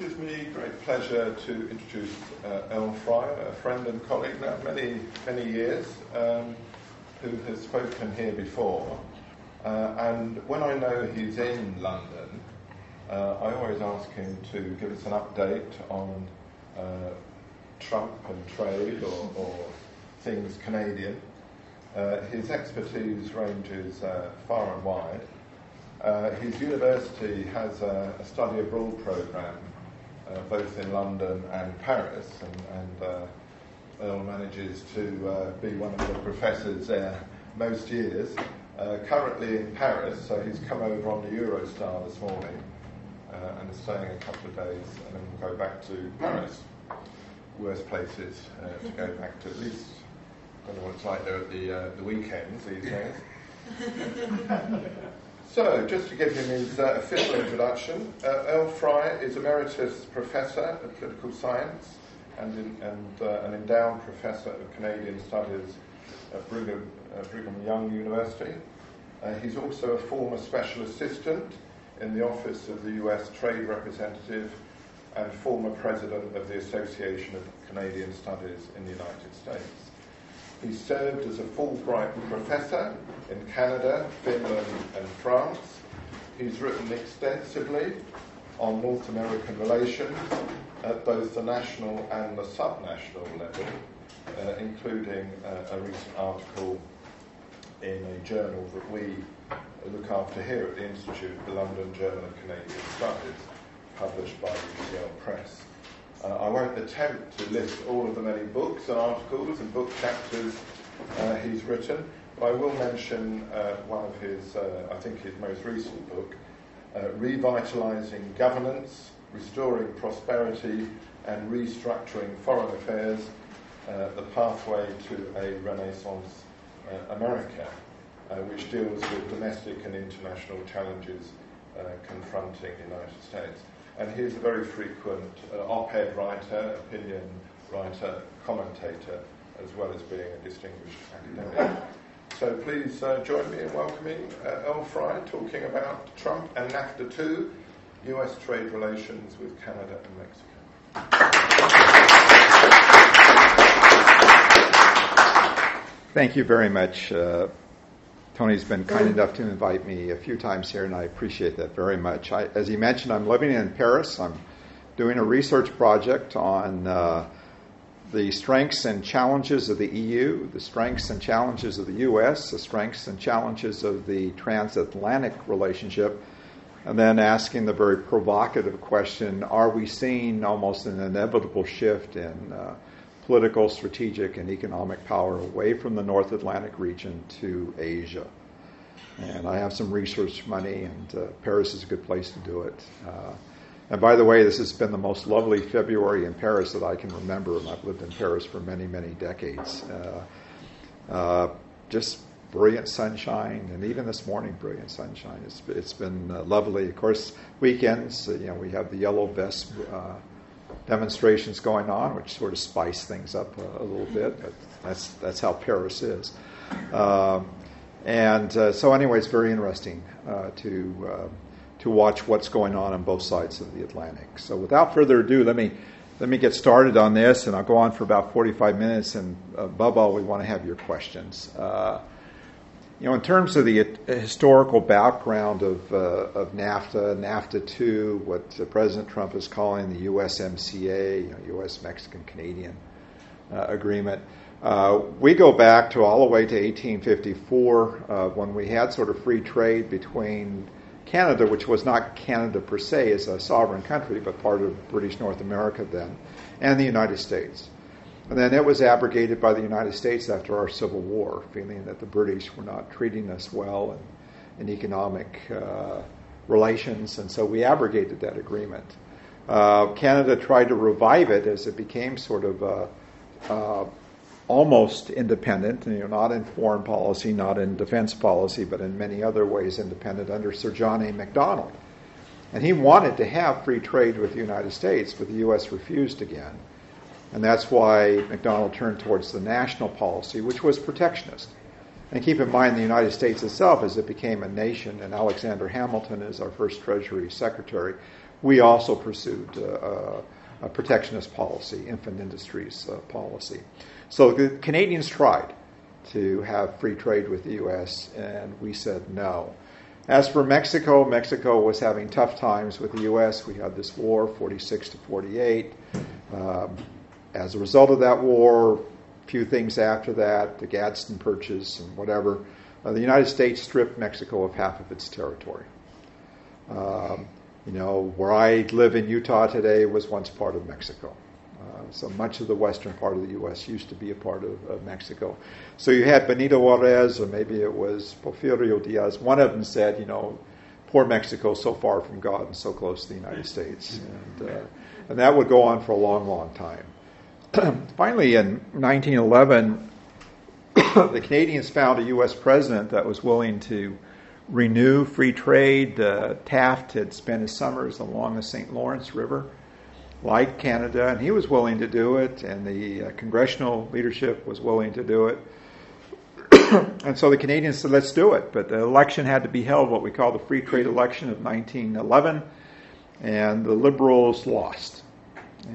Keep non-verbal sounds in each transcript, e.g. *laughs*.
gives me great pleasure to introduce uh, Earl Fry, a friend and colleague now many, many years, um, who has spoken here before. Uh, and when I know he's in London, uh, I always ask him to give us an update on uh, Trump and trade or, or things Canadian. Uh, his expertise ranges uh, far and wide. Uh, his university has a, a study abroad program uh, both in London and Paris, and, and uh, Earl manages to uh, be one of the professors there most years. Uh, currently in Paris, so he's come over on the Eurostar this morning and is staying a couple of days, and then we'll go back to Paris. Worst places to go back to, at least. I don't know what it's like there at the, the weekends these days. *laughs* So, just to give him his uh, official introduction, uh, Earl Fry is Emeritus Professor of Political Science and, in, and uh, an endowed Professor of Canadian Studies at Brigham, uh, Brigham Young University. Uh, he's also a former Special Assistant in the Office of the US Trade Representative and former President of the Association of Canadian Studies in the United States. He served as a Fulbright professor in Canada, Finland, and France. He's written extensively on North American relations at both the national and the subnational level, uh, including uh, a recent article in a journal that we look after here at the Institute, the London Journal of Canadian Studies, published by UCL Press. Uh, I won't attempt to list all of the many books and articles and book chapters uh, he's written, but I will mention uh, one of his, uh, I think his most recent book, uh, Revitalizing Governance, Restoring Prosperity and Restructuring Foreign Affairs, uh, The Pathway to a Renaissance America, which deals with domestic and international challenges confronting the United States and he's a very frequent uh, op-ed writer, opinion writer, commentator, as well as being a distinguished academic. So please uh, join me in welcoming uh, Earl Fry talking about Trump and NAFTA 2, US trade relations with Canada and Mexico. Thank you very much, uh, Tony's been kind enough to invite me a few times here, and I appreciate that very much. I, as he mentioned, I'm living in Paris. I'm doing a research project on uh, the strengths and challenges of the EU, the strengths and challenges of the US, the strengths and challenges of the transatlantic relationship, and then asking the very provocative question are we seeing almost an inevitable shift in uh, political, strategic, and economic power away from the North Atlantic region to Asia. And I have some research money, and uh, Paris is a good place to do it. Uh, and by the way, this has been the most lovely February in Paris that I can remember, and I've lived in Paris for many, many decades. Uh, uh just brilliant sunshine, and even this morning, brilliant sunshine. It's, it's been uh, lovely. Of course, weekends, uh, you know, we have the yellow vest demonstrations going on, which sort of spice things up a, a little bit. But that's that's how Paris is. Um, and uh, so, anyway, it's very interesting uh, to uh, to watch what's going on on both sides of the Atlantic. So, without further ado, let me let me get started on this, and I'll go on for about 45 minutes. And above all, we want to have your questions. Uh, you know, in terms of the historical background of, uh, of NAFTA, NAFTA 2, what uh, President Trump is calling the USMCA, you know, U.S. Mexican Canadian uh, agreement, uh, we go back to all the way to 1854 uh, when we had sort of free trade between Canada, which was not Canada per se as a sovereign country, but part of British North America then, and the United States. And then it was abrogated by the United States after our Civil War, feeling that the British were not treating us well in, in economic uh, relations, and so we abrogated that agreement. Uh, Canada tried to revive it as it became sort of uh, uh almost independent, you know, not in foreign policy, not in defense policy, but in many other ways independent under Sir John A. Macdonald. And he wanted to have free trade with the United States, but the U.S. refused again. And that's why Macdonald turned towards the national policy, which was protectionist. And keep in mind, the United States itself, as it became a nation, and Alexander Hamilton is our first Treasury Secretary, we also pursued uh, a protectionist policy, infant industries uh, policy. So the Canadians tried to have free trade with the U.S., and we said no. As for Mexico, Mexico was having tough times with the U.S. We had this war, 46 to 48. Um, as a result of that war, a few things after that, the Gadsden Purchase and whatever, uh, the United States stripped Mexico of half of its territory. Um, you know, where I live in Utah today was once part of Mexico. Uh, so much of the western part of the U.S. used to be a part of, of, Mexico. So you had Benito Juarez, or maybe it was Porfirio Diaz. One of them said, you know, poor Mexico, so far from God and so close to the United States. And, uh, and that would go on for a long, long time. *clears throat* Finally, in 1911, *coughs* the Canadians found a U.S. president that was willing to renew free trade. Uh, Taft had spent his summers along the St. Lawrence River like Canada, and he was willing to do it, and the uh, congressional leadership was willing to do it. *coughs* and so the Canadians said, let's do it. But the election had to be held, what we call the free trade election of 1911, and the Liberals lost.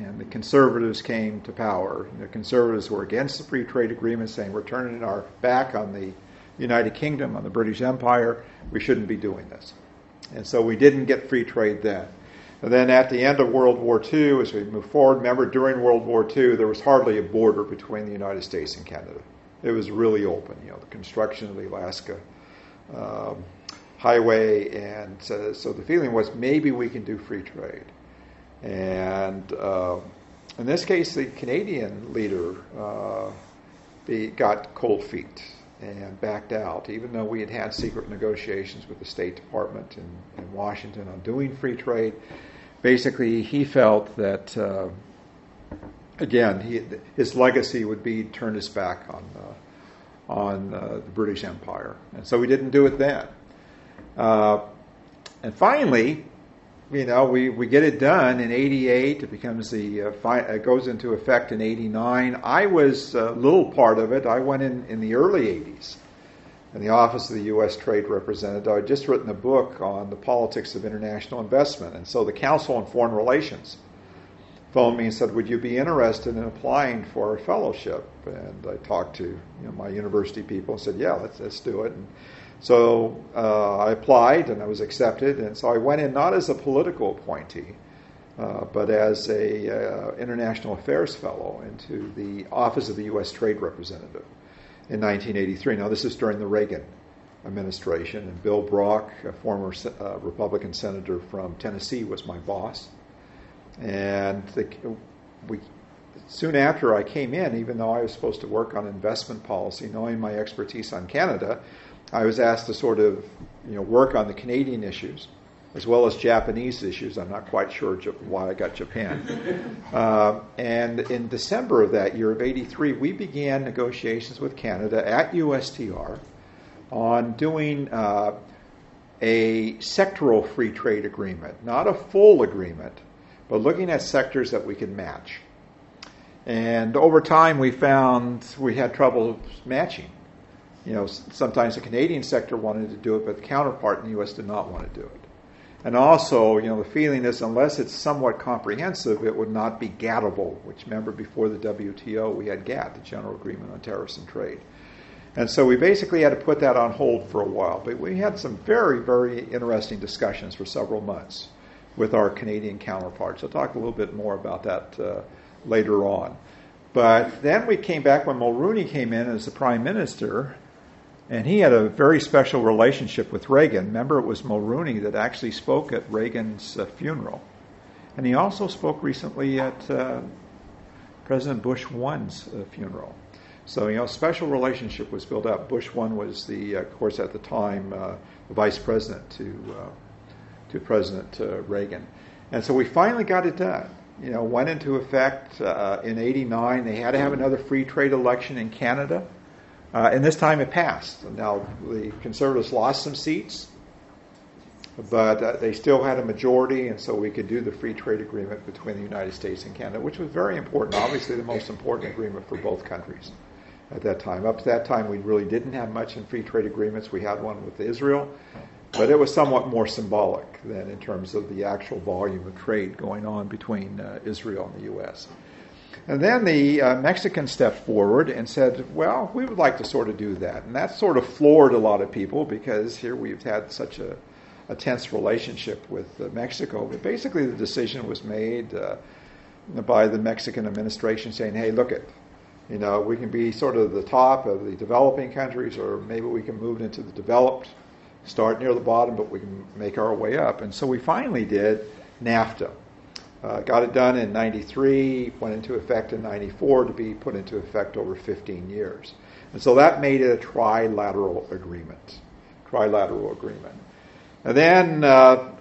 And the Conservatives came to power. The Conservatives were against the free trade agreement, saying we're turning our back on the United Kingdom, on the British Empire. We shouldn't be doing this. And so we didn't get free trade then. And then at the end of World War II, as we move forward, remember during World War II, there was hardly a border between the United States and Canada. It was really open, you know, the construction of the Alaska um, Highway. And uh, so the feeling was maybe we can do free trade. And uh, in this case, the Canadian leader uh, got cold feet and backed out, even though we had had secret negotiations with the State Department in, in Washington on doing free trade. Basically, he felt that, uh, again, he, his legacy would be turn his back on, uh, on uh, the British Empire. And so we didn't do it then. Uh, and finally, you know, we, we get it done in 88. It becomes the, uh, fi- it goes into effect in 89. I was a little part of it. I went in in the early 80s in the office of the U.S. Trade Representative. I had just written a book on the politics of international investment. And so the Council on Foreign Relations phoned me and said, Would you be interested in applying for a fellowship? And I talked to you know, my university people and said, Yeah, let's, let's do it. And so uh, I applied and I was accepted, and so I went in not as a political appointee, uh, but as a uh, international affairs fellow into the office of the U.S. Trade Representative in 1983. Now this is during the Reagan administration, and Bill Brock, a former uh, Republican senator from Tennessee, was my boss, and the, we. Soon after I came in, even though I was supposed to work on investment policy, knowing my expertise on Canada, I was asked to sort of you know work on the Canadian issues as well as Japanese issues. I'm not quite sure why I got Japan. *laughs* uh, and in December of that year of '83, we began negotiations with Canada at USTR on doing uh, a sectoral free trade agreement, not a full agreement, but looking at sectors that we could match. And over time, we found we had trouble matching you know, sometimes the Canadian sector wanted to do it, but the counterpart in the U.S. did not want to do it. And also, you know, the feeling is unless it's somewhat comprehensive, it would not be GATTable, which remember before the WTO we had GATT, the General Agreement on Tariffs and Trade. And so we basically had to put that on hold for a while. But we had some very, very interesting discussions for several months with our Canadian counterparts. I'll talk a little bit more about that uh, later on. But then we came back when Mulroney came in as the prime minister, and he had a very special relationship with Reagan. Remember, it was Mulroney that actually spoke at Reagan's uh, funeral. And he also spoke recently at uh, President Bush One's uh, funeral. So, you know, special relationship was built up. Bush One was the, uh, of course, at the time, uh, the vice president to, to President Reagan. And so we finally got it done. You know, went into effect in 89. They had to have another free trade election in Canada. Uh, and this time it passed. Now, the Conservatives lost some seats, but uh, they still had a majority, and so we could do the free trade agreement between the United States and Canada, which was very important, obviously, the most important agreement for both countries at that time. Up to that time, we really didn't have much in free trade agreements. We had one with Israel, but it was somewhat more symbolic than in terms of the actual volume of trade going on between uh, Israel and the U.S. And then the uh, Mexicans stepped forward and said, well, we would like to sort of do that. And that sort of floored a lot of people because here we've had such a, a tense relationship with uh, Mexico. But basically, the decision was made uh, by the Mexican administration saying, hey, look it, you know, we can be sort of the top of the developing countries, or maybe we can move into the developed, start near the bottom, but we can make our way up. And so we finally did NAFTA. Uh, got it done in 93, went into effect in 94 to be put into effect over 15 years. And so that made it a trilateral agreement. Trilateral agreement. And then uh,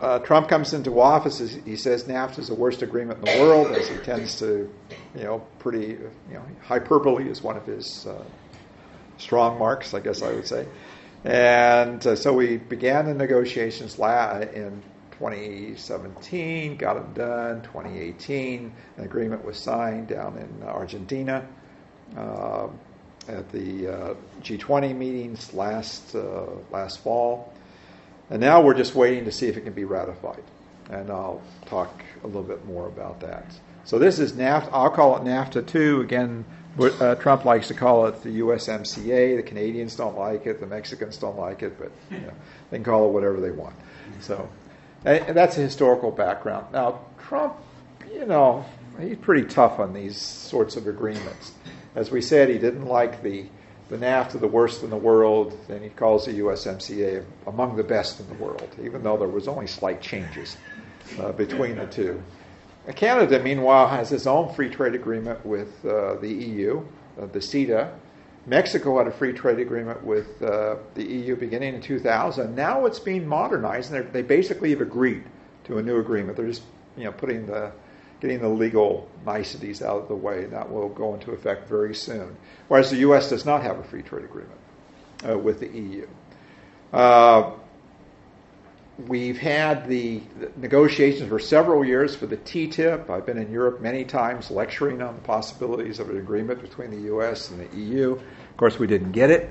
uh, Trump comes into office, he says NAFTA is the worst agreement in the world, as he tends to, you know, pretty, you know, hyperbole is one of his uh, strong marks, I guess I would say. And uh, so we began the negotiations in 2017, got it done. 2018, an agreement was signed down in Argentina uh, at the uh, G20 meetings last uh, last fall, and now we're just waiting to see if it can be ratified. And I'll talk a little bit more about that. So this is NAFTA. I'll call it NAFTA 2. Again, uh, Trump likes to call it the USMCA. The Canadians don't like it. The Mexicans don't like it, but you know, they can call it whatever they want. So and that's a historical background. Now, Trump, you know, he's pretty tough on these sorts of agreements. As we said, he didn't like the, the NAFTA, the worst in the world, and he calls the USMCA among the best in the world, even though there was only slight changes uh, between the two. Canada, meanwhile, has its own free trade agreement with uh, the EU, uh, the CETA, Mexico had a free trade agreement with uh, the EU beginning in 2000. Now it's being modernized, and they basically have agreed to a new agreement. They're just you know putting the getting the legal niceties out of the way, and that will go into effect very soon. Whereas the U.S. does not have a free trade agreement uh, with the EU. Uh, We've had the, negotiations for several years for the TTIP. I've been in Europe many times lecturing on the possibilities of an agreement between the U.S. and the EU. Of course, we didn't get it,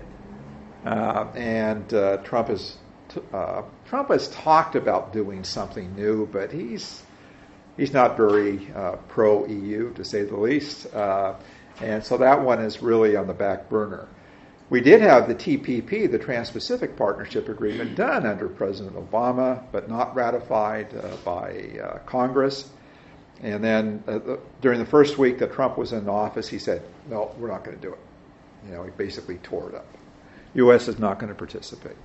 uh, and uh, Trump has t- uh, Trump has talked about doing something new, but he's he's not very uh, pro EU to say the least, uh, and so that one is really on the back burner. We did have the TPP, the Trans Pacific Partnership Agreement, done under President Obama, but not ratified uh, by uh, Congress. And then uh, the, during the first week that Trump was in office, he said, No, we're not going to do it. You know, he basically tore it up. U.S. is not going to participate,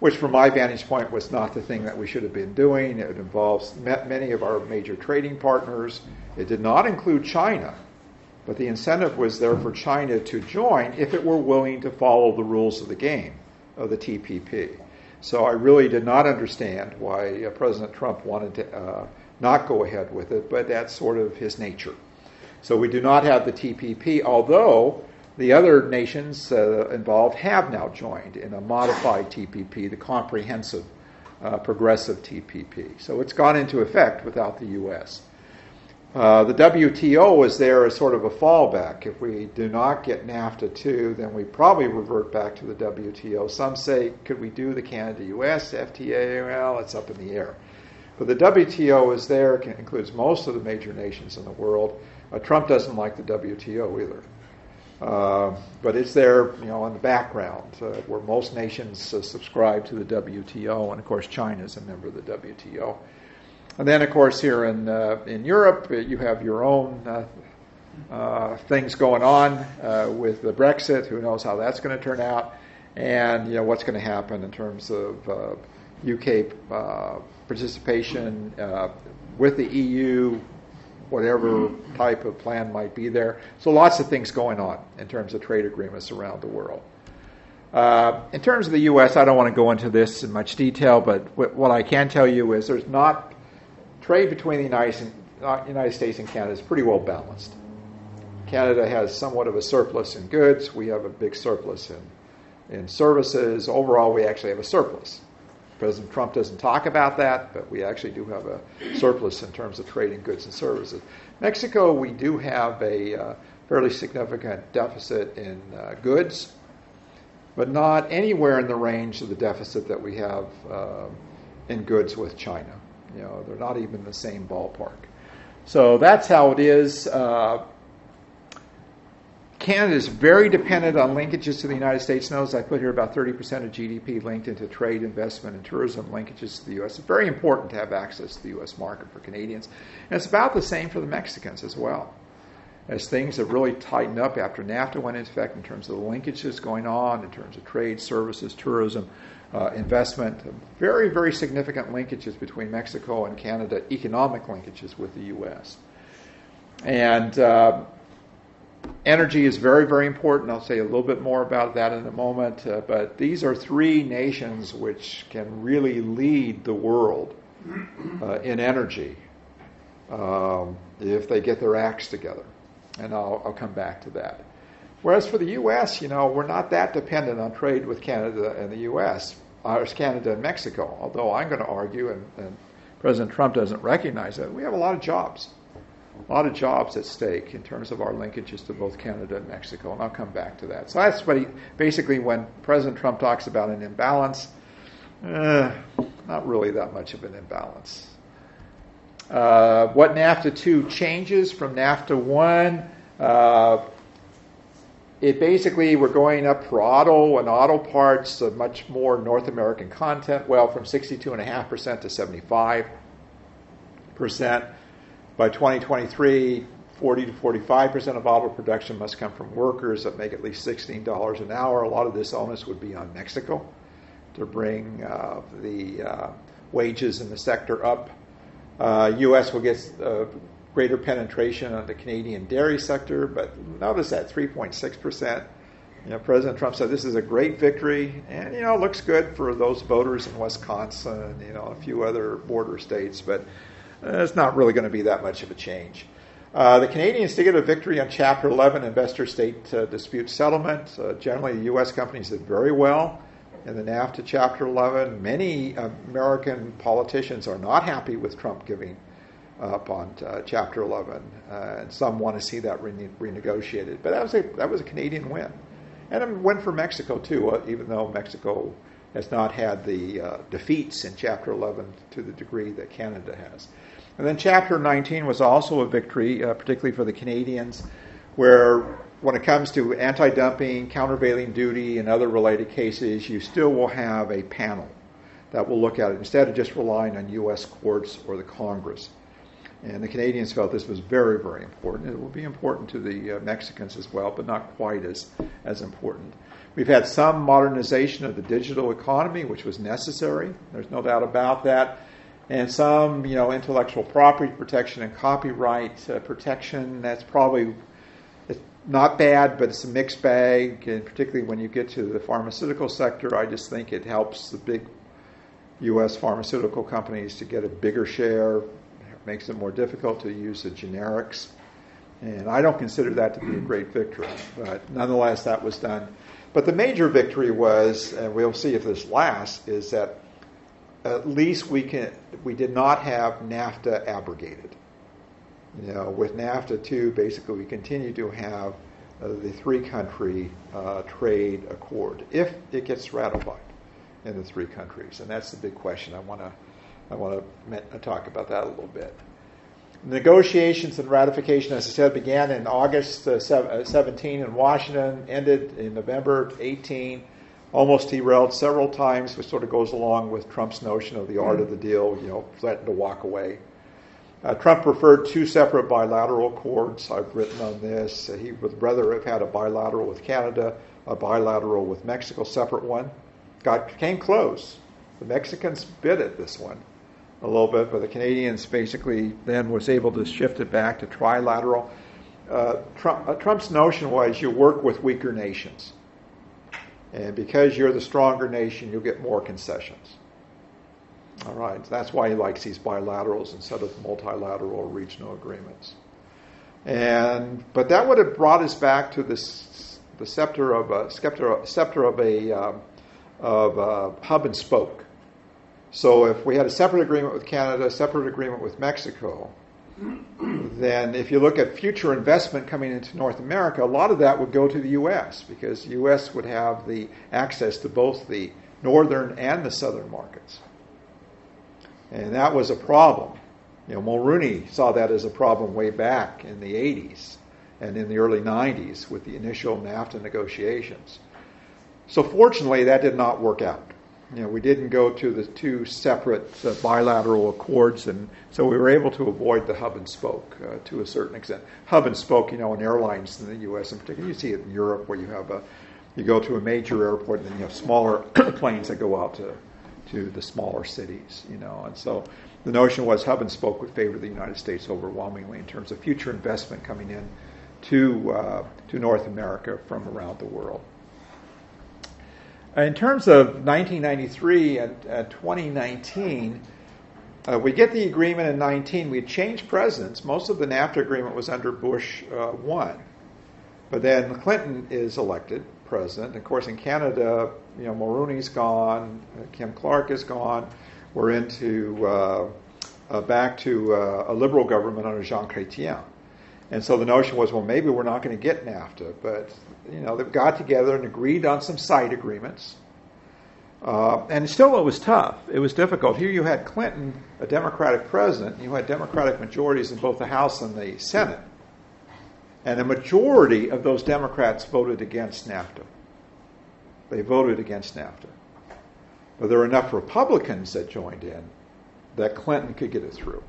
which, from my vantage point, was not the thing that we should have been doing. It involves many of our major trading partners. It did not include China, but the incentive was there for China to join if it were willing to follow the rules of the game of the TPP. So I really did not understand why uh, President Trump wanted to uh, not go ahead with it, but that's sort of his nature. So we do not have the TPP, although the other nations uh, involved have now joined in a modified TPP, the comprehensive uh, progressive TPP. So it's gone into effect without the U.S. Uh, the WTO is there as sort of a fallback. If we do not get NAFTA 2, then we probably revert back to the WTO. Some say, could we do the Canada US FTA? Well, it's up in the air. But the WTO is there, it includes most of the major nations in the world. Uh, Trump doesn't like the WTO either. Uh, but it's there, you know, in the background, uh, where most nations uh, subscribe to the WTO, and of course China is a member of the WTO. And then, of course, here in uh, in Europe, uh, you have your own uh, uh, things going on uh, with the Brexit. Who knows how that's going to turn out, and you know what's going to happen in terms of UK participation with the EU, whatever type of plan might be there. So lots of things going on in terms of trade agreements around the world. Uh, in terms of the U.S., I don't want to go into this in much detail, but what I can tell you is there's not trade between the United, uh, United States and Canada is pretty well balanced. Canada has somewhat of a surplus in goods. We have a big surplus in, in services. Overall, we actually have a surplus. President Trump doesn't talk about that, but we actually do have a surplus in terms of trading goods and services. Mexico, we do have a uh, fairly significant deficit in uh, goods. but not anywhere in the range of the deficit that we have uh, in goods with China. You know, they're not even the same ballpark. So that's how it is. Uh, Canada is very dependent on linkages to the United States. Notice I put here about 30% of GDP linked into trade, investment, and tourism linkages to the U.S. It's very important to have access to the U.S. market for Canadians. And it's about the same for the Mexicans as well. As things have really tightened up after NAFTA went into effect in terms of the linkages going on, in terms of trade, services, tourism, uh, investment, very, very significant linkages between Mexico and Canada, economic linkages with the U.S. And uh, energy is very, very important. I'll say a little bit more about that in a moment. Uh, but these are three nations which can really lead the world uh, in energy um, if they get their acts together. And I'll, I'll, come back to that. Whereas for the U.S., you know, we're not that dependent on trade with Canada and the U.S., or Canada and Mexico. Although I'm going to argue, and, and President Trump doesn't recognize that, we have a lot of jobs a lot of jobs at stake in terms of our linkages to both Canada and Mexico, and I'll come back to that. So that's what he basically when President Trump talks about an imbalance, eh, not really that much of an imbalance. Uh, what NAFTA 2 changes from NAFTA 1? Uh, it basically, we're going up for auto and auto parts, a much more North American content, well, from 62.5% to 75%. By 2023, 40 to 45 percent of auto production must come from workers that make at least $16 an hour. A lot of this onus would be on Mexico to bring uh, the uh, wages in the sector up. Uh, U.S. will get uh, greater penetration on the Canadian dairy sector, but notice that 3.6 percent. You know, President Trump said this is a great victory, and you know, looks good for those voters in Wisconsin, you know, a few other border states, but uh, it's not really going to be that much of a change. Uh, the Canadians did get a victory on Chapter 11 investor state uh, dispute settlement. Uh, generally, U.S. companies did very well in the NAFTA Chapter 11. Many American politicians are not happy with Trump giving up on uh, Chapter 11, uh, and some want to see that rene- renegotiated. But that was a that was a Canadian win, and a win for Mexico too. even though Mexico has not had the defeats in Chapter 11 to the degree that Canada has. And then chapter 19 was also a victory, uh, particularly for the Canadians, where when it comes to anti dumping, countervailing duty, and other related cases, you still will have a panel that will look at it instead of just relying on U.S. courts or the Congress. And the Canadians felt this was very, very important. It will be important to the uh, Mexicans as well, but not quite as, as important. We've had some modernization of the digital economy, which was necessary. There's no doubt about that and some, you know, intellectual property protection and copyright uh, protection. That's probably not bad, but it's a mixed bag. And particularly when you get to the pharmaceutical sector, I just think it helps the big U.S. pharmaceutical companies to get a bigger share. Makes it more difficult to use the generics. And I don't consider that to be a great victory, but nonetheless, that was done. But the major victory was, and we'll see if this lasts, is that at least we can we did not have NAFTA abrogated. You know, with NAFTA two, basically we continue to have uh, the three country uh, trade accord if it gets ratified in the three countries, and that's the big question. I want to I want to talk about that a little bit. Negotiations and ratification, as I said, began in August uh, uh 17 in Washington, ended in November 18 almost derailed several times, which sort of goes along with Trump's notion of the art of the deal, you know, threatened to walk away. Uh, Trump preferred two separate bilateral accords. I've written on this. Uh, he would rather have had a bilateral with Canada, a bilateral with Mexico, separate one. Got came close. The Mexicans bid at this one a little bit, but the Canadians basically then was able to shift it back to trilateral. Uh, Trump, uh, Trump's notion was you work with weaker nations. And because you're the stronger nation, you'll get more concessions. All right, that's why he likes these bilaterals instead of multilateral regional agreements. And but that would have brought us back to this the scepter of a scepter, scepter of a um, of a hub and spoke. So if we had a separate agreement with Canada, a separate agreement with Mexico, *clears throat* then if you look at future investment coming into North America, a lot of that would go to the U.S. because the U.S. would have the access to both the northern and the southern markets. And that was a problem. You know, Mulroney saw that as a problem way back in the 80s and in the early 90s with the initial NAFTA negotiations. So fortunately, that did not work out. You know, we didn't go to the two separate uh, bilateral accords, and so we were able to avoid the hub and spoke uh, to a certain extent. Hub and spoke, you know, in airlines in the U.S. in particular, you see it in Europe where you have a, you go to a major airport and then you have smaller *coughs* planes that go out to, to the smaller cities, you know, and so the notion was hub and spoke would favor the United States overwhelmingly in terms of future investment coming in to uh, to North America from around the world. In terms of 1993 and uh, 2019, uh, we get the agreement in 19. We changed presidents. Most of the NAFTA agreement was under Bush uh, 1. But then Clinton is elected president. Of course, in Canada, you know, Mulroney's gone, uh, Kim Clark is gone. We're into uh, uh, back to a liberal government under Jean Chrétien. And so the notion was, well, maybe we're not going to get NAFTA, but you know, they got together and agreed on some side agreements. Uh, and still, it was tough. It was difficult. Here, you had Clinton, a Democratic president. and You had Democratic majorities in both the House and the Senate, and a majority of those Democrats voted against NAFTA. They voted against NAFTA, but there were enough Republicans that joined in that Clinton could get it through.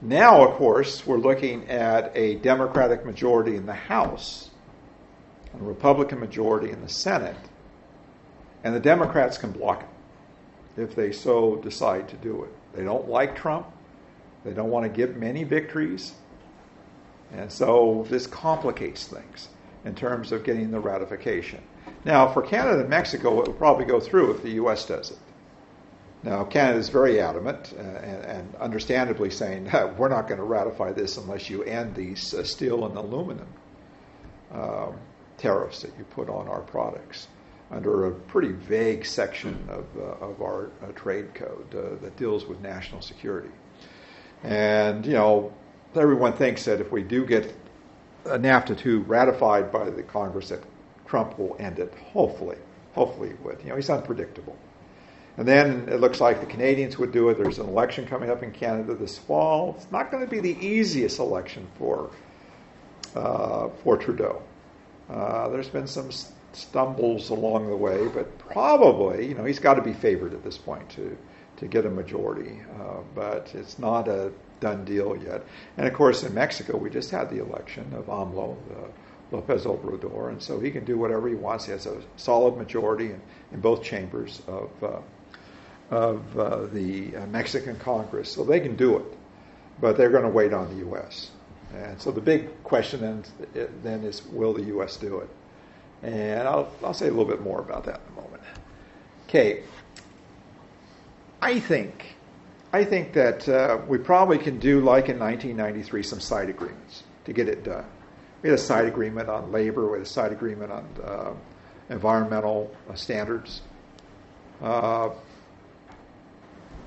Now, of course, we're looking at a Democratic majority in the House and a Republican majority in the Senate, and the Democrats can block it if they so decide to do it. They don't like Trump, they don't want to give many victories, and so this complicates things in terms of getting the ratification. Now, for Canada and Mexico, it will probably go through if the U.S. does it. Now, Canada is very adamant uh, and, and, understandably saying, we're not going to ratify this unless you end these uh, steel and aluminum um, tariffs that you put on our products under a pretty vague section of, uh, of our uh, trade code uh, that deals with national security. And, you know, everyone thinks that if we do get NAFTA 2 ratified by the Congress, that Trump will end it. Hopefully. Hopefully he would. You know, he's unpredictable. And then it looks like the Canadians would do it. There's an election coming up in Canada this fall. It's not going to be the easiest election for uh, for Trudeau. Uh, there's been some stumbles along the way, but probably you know he's got to be favored at this point to to get a majority. Uh, but it's not a done deal yet. And of course, in Mexico, we just had the election of AMLO, Lopez Obrador, and so he can do whatever he wants. He has a solid majority in, in both chambers of uh, of uh, the uh, Mexican Congress, so they can do it, but they're going to wait on the U.S. And so the big question then, then is, will the U.S. do it? And I'll, I'll say a little bit more about that in a moment. Okay, I think I think that uh, we probably can do like in 1993 some side agreements to get it done. We had a side agreement on labor, we had a side agreement on uh, environmental standards. Uh,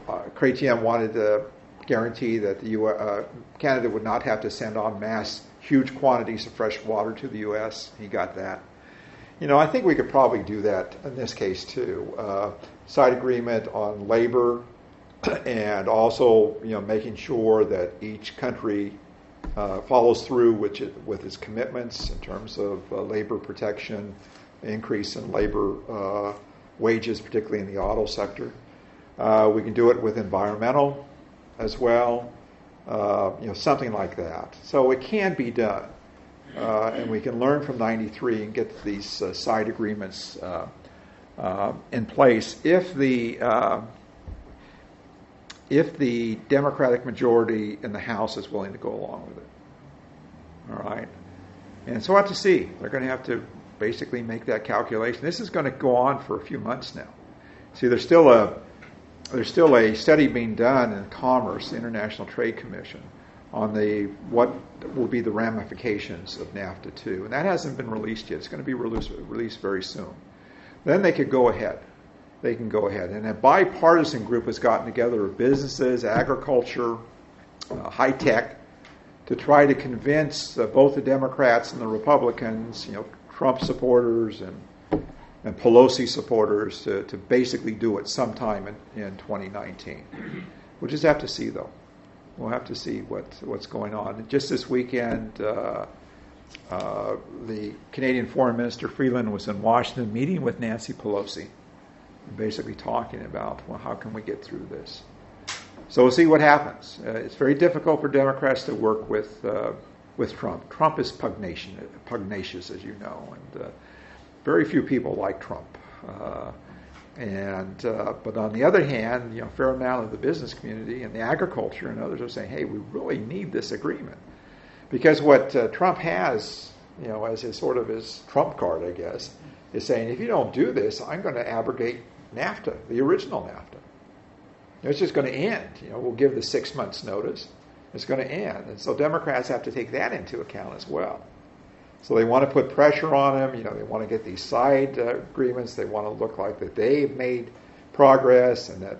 uh, wanted to guarantee that the U- uh, Canada would not have to send en masse huge quantities of fresh water to the U.S. He got that. You know, I think we could probably do that in this case too. Uh, side agreement on labor, *clears throat* and also you know making sure that each country uh, follows through with, it, with its commitments in terms of uh, labor protection, increase in labor uh, wages, particularly in the auto sector. Uh, we can do it with environmental as well, uh, you know, something like that. So it can be done. Uh, and we can learn from 93 and get these uh, side agreements uh, uh, in place if the if the Democratic majority in the House is willing to go along with it. All right, and so we'll have to see. They're going to have to basically make that calculation. This is going to go on for a few months now. See, there's still a there's still a study being done in Commerce, the International Trade Commission, on the what will be the ramifications of NAFTA 2, and that hasn't been released yet. It's going to be released, released very soon. Then they could go ahead. They can go ahead, and a bipartisan group has gotten together of businesses, agriculture, uh, high tech to try to convince uh, both the Democrats and the Republicans, you know, Trump supporters and and Pelosi supporters to, to basically do it sometime in, in 2019. We'll just have to see, though. We'll have to see what, what's going on. Just this weekend, uh, uh, the Canadian Foreign Minister Freeland was in Washington meeting with Nancy Pelosi, basically talking about well, how can we get through this. So we'll see what happens. Uh, it's very difficult for Democrats to work with uh, with Trump. Trump is pugnacious, pugnacious as you know, and uh, very few people like Trump. Uh, and uh, but on the other hand, you know, a fair amount of the business community and the agriculture and others are saying, "Hey, we really need this agreement," because what uh, Trump has, you know, as his sort of his trump card, I guess, is saying, "If you don't do this, I'm going to abrogate NAFTA, the original NAFTA. It's just going to end. You know, we'll give the six months notice. It's going to end, and so Democrats have to take that into account as well." So they want to put pressure on him. You know, they want to get these side uh, agreements. They want to look like that they've made progress and that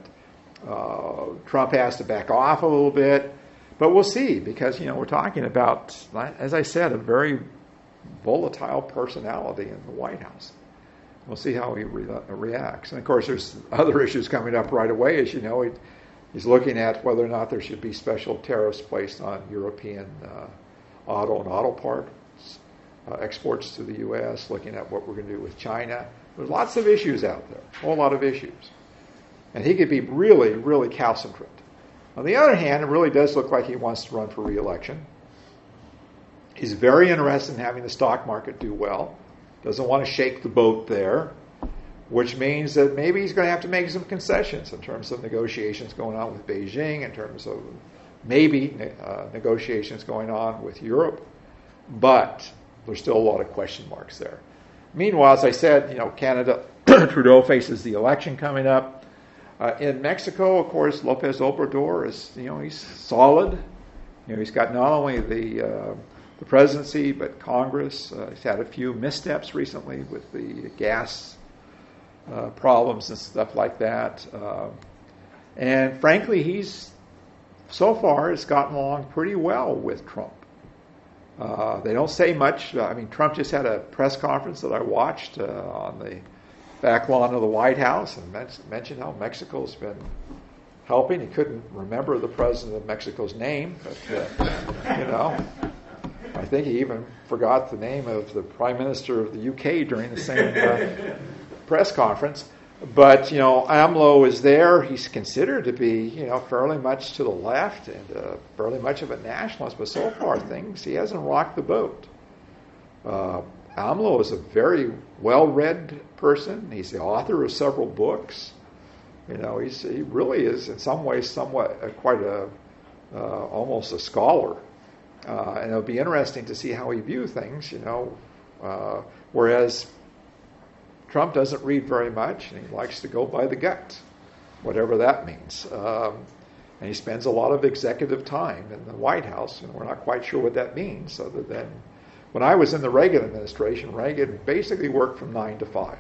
uh, Trump has to back off a little bit. But we'll see because you know we're talking about, as I said, a very volatile personality in the White House. We'll see how he re- reacts. And of course, there's other issues coming up right away. As you know, he, he's looking at whether or not there should be special tariffs placed on European uh, auto and auto parts uh, exports to the U.S., looking at what we're going to do with China. There's lots of issues out there, a whole lot of issues. And he could be really, really calcitrant. On the other hand, it really does look like he wants to run for reelection. He's very interested in having the stock market do well, doesn't want to shake the boat there, which means that maybe he's going to have to make some concessions in terms of negotiations going on with Beijing, in terms of maybe uh, negotiations going on with Europe. But there's still a lot of question marks there. Meanwhile, as I said, you know, Canada, *clears throat* Trudeau faces the election coming up. Uh, in Mexico, of course, Lopez Obrador is, you know, he's solid. You know, he's got not only the uh, the presidency but Congress. Uh, he's had a few missteps recently with the gas uh, problems and stuff like that. Uh, and frankly, he's so far has gotten along pretty well with Trump. Uh, they don't say much. I mean, Trump just had a press conference that I watched uh, on the back lawn of the White House and men- mentioned how Mexico's been helping. He couldn't remember the president of Mexico's name, but uh, you know, I think he even forgot the name of the prime minister of the UK during the same uh, press conference. But you know, AMLO is there. He's considered to be you know fairly much to the left and uh, fairly much of a nationalist. But so far, things he hasn't rocked the boat. Uh, AMLO is a very well-read person. He's the author of several books. You know, he's, he really is in some ways somewhat uh, quite a uh, almost a scholar. Uh, and it'll be interesting to see how he views things. You know, uh, whereas Trump doesn't read very much, and he likes to go by the gut, whatever that means. Um, and he spends a lot of executive time in the White House, and we're not quite sure what that means, other than when I was in the Reagan administration, Reagan basically worked from 9 to 5.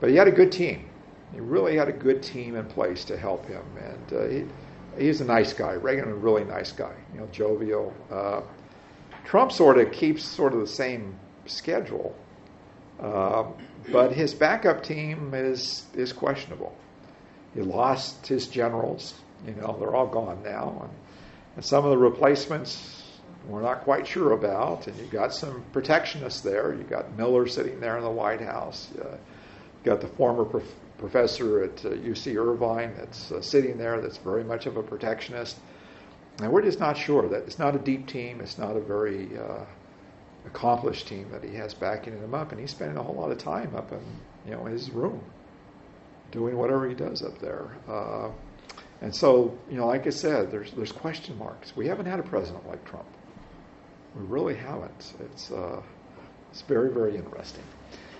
But he had a good team. He really had a good team in place to help him. And uh, he, he's a nice guy. Reagan a really nice guy, you know, jovial. Uh, Trump sort of keeps sort of the same schedule. Uh, but his backup team is is questionable. He lost his generals. You know, they're all gone now, and, and some of the replacements we're not quite sure about. And you've got some protectionists there. You've got Miller sitting there in the White House. Uh, you've got the former prof- professor at uh, UC Irvine that's uh, sitting there that's very much of a protectionist. And we're just not sure that it's not a deep team. It's not a very uh, accomplished team that he has backing him up, and he's spending a whole lot of time up in you know his room, doing whatever he does up there. Uh, and so, you know, like I said, there's there's question marks. We haven't had a president like Trump. We really haven't. It's uh, it's very very interesting,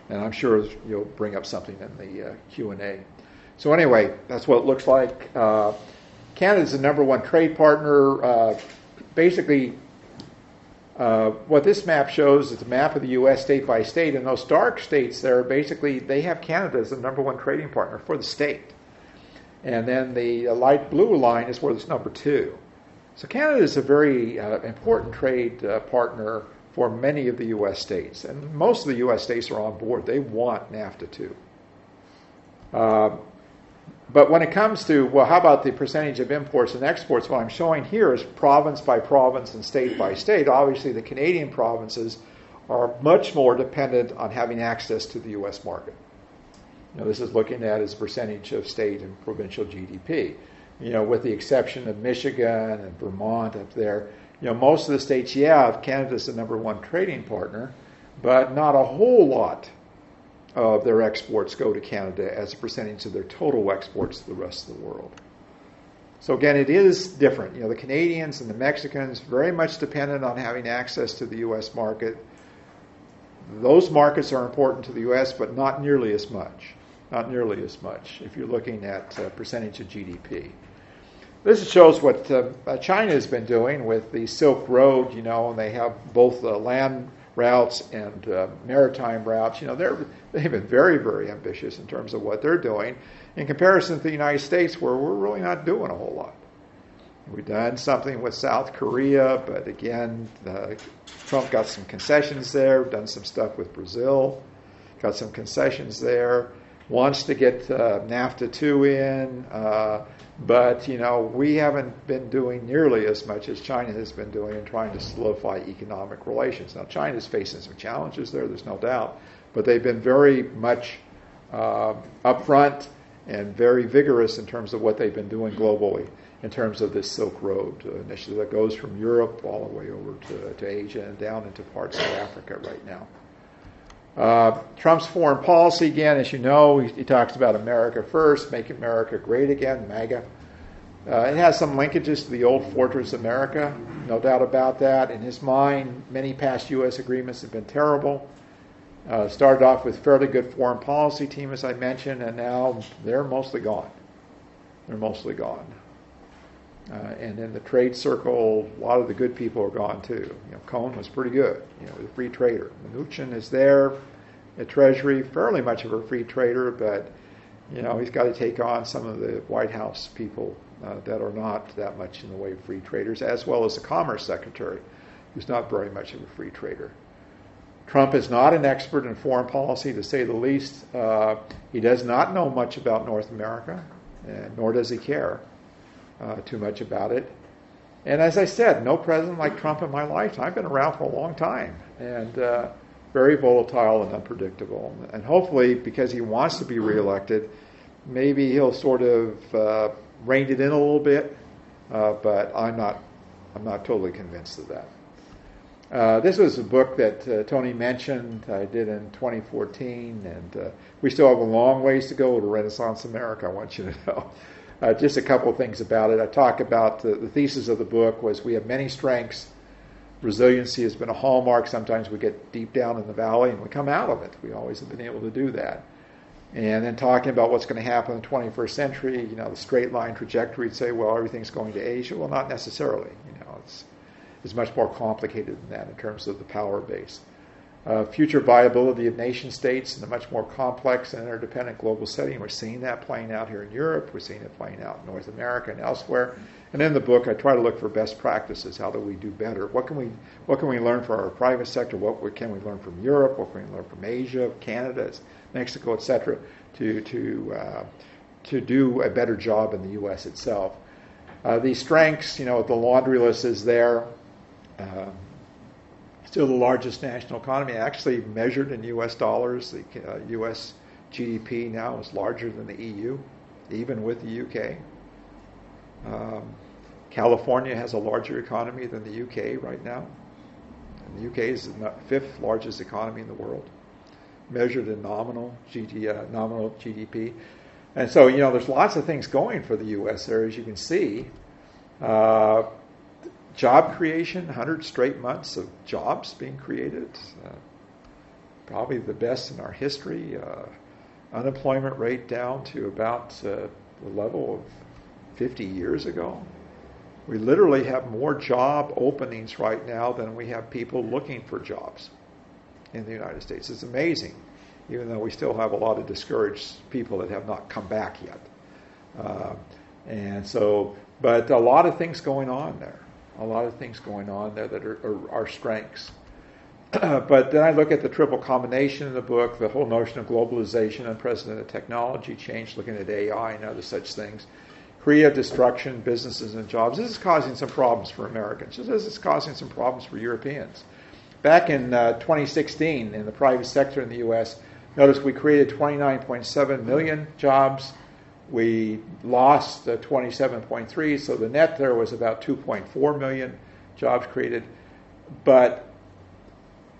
and I'm sure you'll bring up something in the uh, Q and A. So anyway, that's what it looks like. Uh, Canada's the number one trade partner. Uh, basically, uh, what this map shows is a map of the U.S. state by state, and those dark states there, basically, they have Canada as the number one trading partner for the state. And then the light blue line is where it's number two. So Canada is a very uh, important trade uh, partner for many of the U.S. states, and most of the U.S. states are on board. They want NAFTA too. But when it comes to, well, how about the percentage of imports and exports? What I'm showing here is province by province and state by state. Obviously, the Canadian provinces are much more dependent on having access to the U.S. market. You know, this is looking at as percentage of state and provincial GDP. You know, with the exception of Michigan and Vermont up there, you know, most of the states, yeah, Canada's the number one trading partner, but not a whole lot of their exports go to Canada as a percentage of their total exports to the rest of the world. So again, it is different. You know, the Canadians and the Mexicans very much dependent on having access to the U.S. market. Those markets are important to the U.S., but not nearly as much. Not nearly as much if you're looking at uh, percentage of GDP. This shows what uh, China has been doing with the Silk Road, you know, and they have both the land routes and uh, maritime routes. You know, they're, they've been very, very ambitious in terms of what they're doing in comparison to the United States, where we're really not doing a whole lot. We've done something with South Korea, but again, uh, Trump got some concessions there, done some stuff with Brazil, got some concessions there, wants to get uh, NAFTA 2 in. Uh, but, you know, we haven't been doing nearly as much as China has been doing in trying to solidify economic relations. Now, China is facing some challenges there, there's no doubt, but they've been very much uh, upfront and very vigorous in terms of what they've been doing globally in terms of this Silk Road initiative that goes from Europe all the way over to, to Asia and down into parts of Africa right now. Uh, Trump's foreign policy, again, as you know, he, he, talks about America first, make America great again, MAGA. Uh, it has some linkages to the old Fortress America, no doubt about that. In his mind, many past U.S. agreements have been terrible. Uh, started off with fairly good foreign policy team, as I mentioned, and now they're mostly gone. They're mostly gone. Uh, and in the trade circle, a lot of the good people are gone too. You know, Cohn was pretty good, you know, a free trader. Mnuchin is there at Treasury, fairly much of a free trader, but you know he's got to take on some of the White House people uh, that are not that much in the way of free traders, as well as the Commerce Secretary, who's not very much of a free trader. Trump is not an expert in foreign policy, to say the least. Uh, he does not know much about North America, nor does he care uh, too much about it. And as I said, no president like Trump in my lifetime. I've been around for a long time and uh, very volatile and unpredictable. And hopefully, because he wants to be reelected, maybe he'll sort of uh, rein it in a little bit. Uh, but I'm not, I'm not totally convinced of that. Uh, this was a book that uh, Tony mentioned. I did in 2014, and uh, we still have a long ways to go to Renaissance America. I want you to *laughs* know. Uh, just a couple of things about it. I talk about the, the thesis of the book was we have many strengths. Resiliency has been a hallmark. Sometimes we get deep down in the valley and we come out of it. We always have been able to do that. And then talking about what's going to happen in the 21st century, you know, the straight line trajectory, say, well, everything's going to Asia. Well, not necessarily. You know, it's, it's much more complicated than that in terms of the power base uh, future viability of nation states in a much more complex and interdependent global setting. We're seeing that playing out here in Europe. We're seeing it playing out in North America and elsewhere. And in the book, I try to look for best practices. How do we do better? What can we What can we learn from our private sector? What can we learn from Europe? What can we learn from Asia, Canada, Mexico, etc. To to uh, to do a better job in the U.S. itself. Uh, these strengths, you know, the laundry list is there. Um, still the largest national economy, actually measured in U.S. dollars. The uh, U.S. GDP now is larger than the EU, even with the UK. Um, California has a larger economy than the UK right now. And the UK is the fifth largest economy in the world, measured in nominal, GD, uh, nominal GDP. And so, you know, there's lots of things going for the U.S. there, as you can see. Uh, job creation, 100 straight months of jobs being created, uh, probably the best in our history. Uh, unemployment rate down to about uh, the level of 50 years ago. We literally have more job openings right now than we have people looking for jobs in the United States. It's amazing, even though we still have a lot of discouraged people that have not come back yet. Uh, and so, but a lot of things going on there A lot of things going on there that are, are our strengths. *clears throat* but then I look at the triple combination in the book, the whole notion of globalization, unprecedented technology change, looking at AI and other such things, creative destruction, businesses and jobs. This is causing some problems for Americans. This is causing some problems for Europeans. Back in uh, 2016, in the private sector in the U.S., notice we created 29.7 million jobs. We lost uh, 27.3, so the net there was about 2.4 million jobs created. But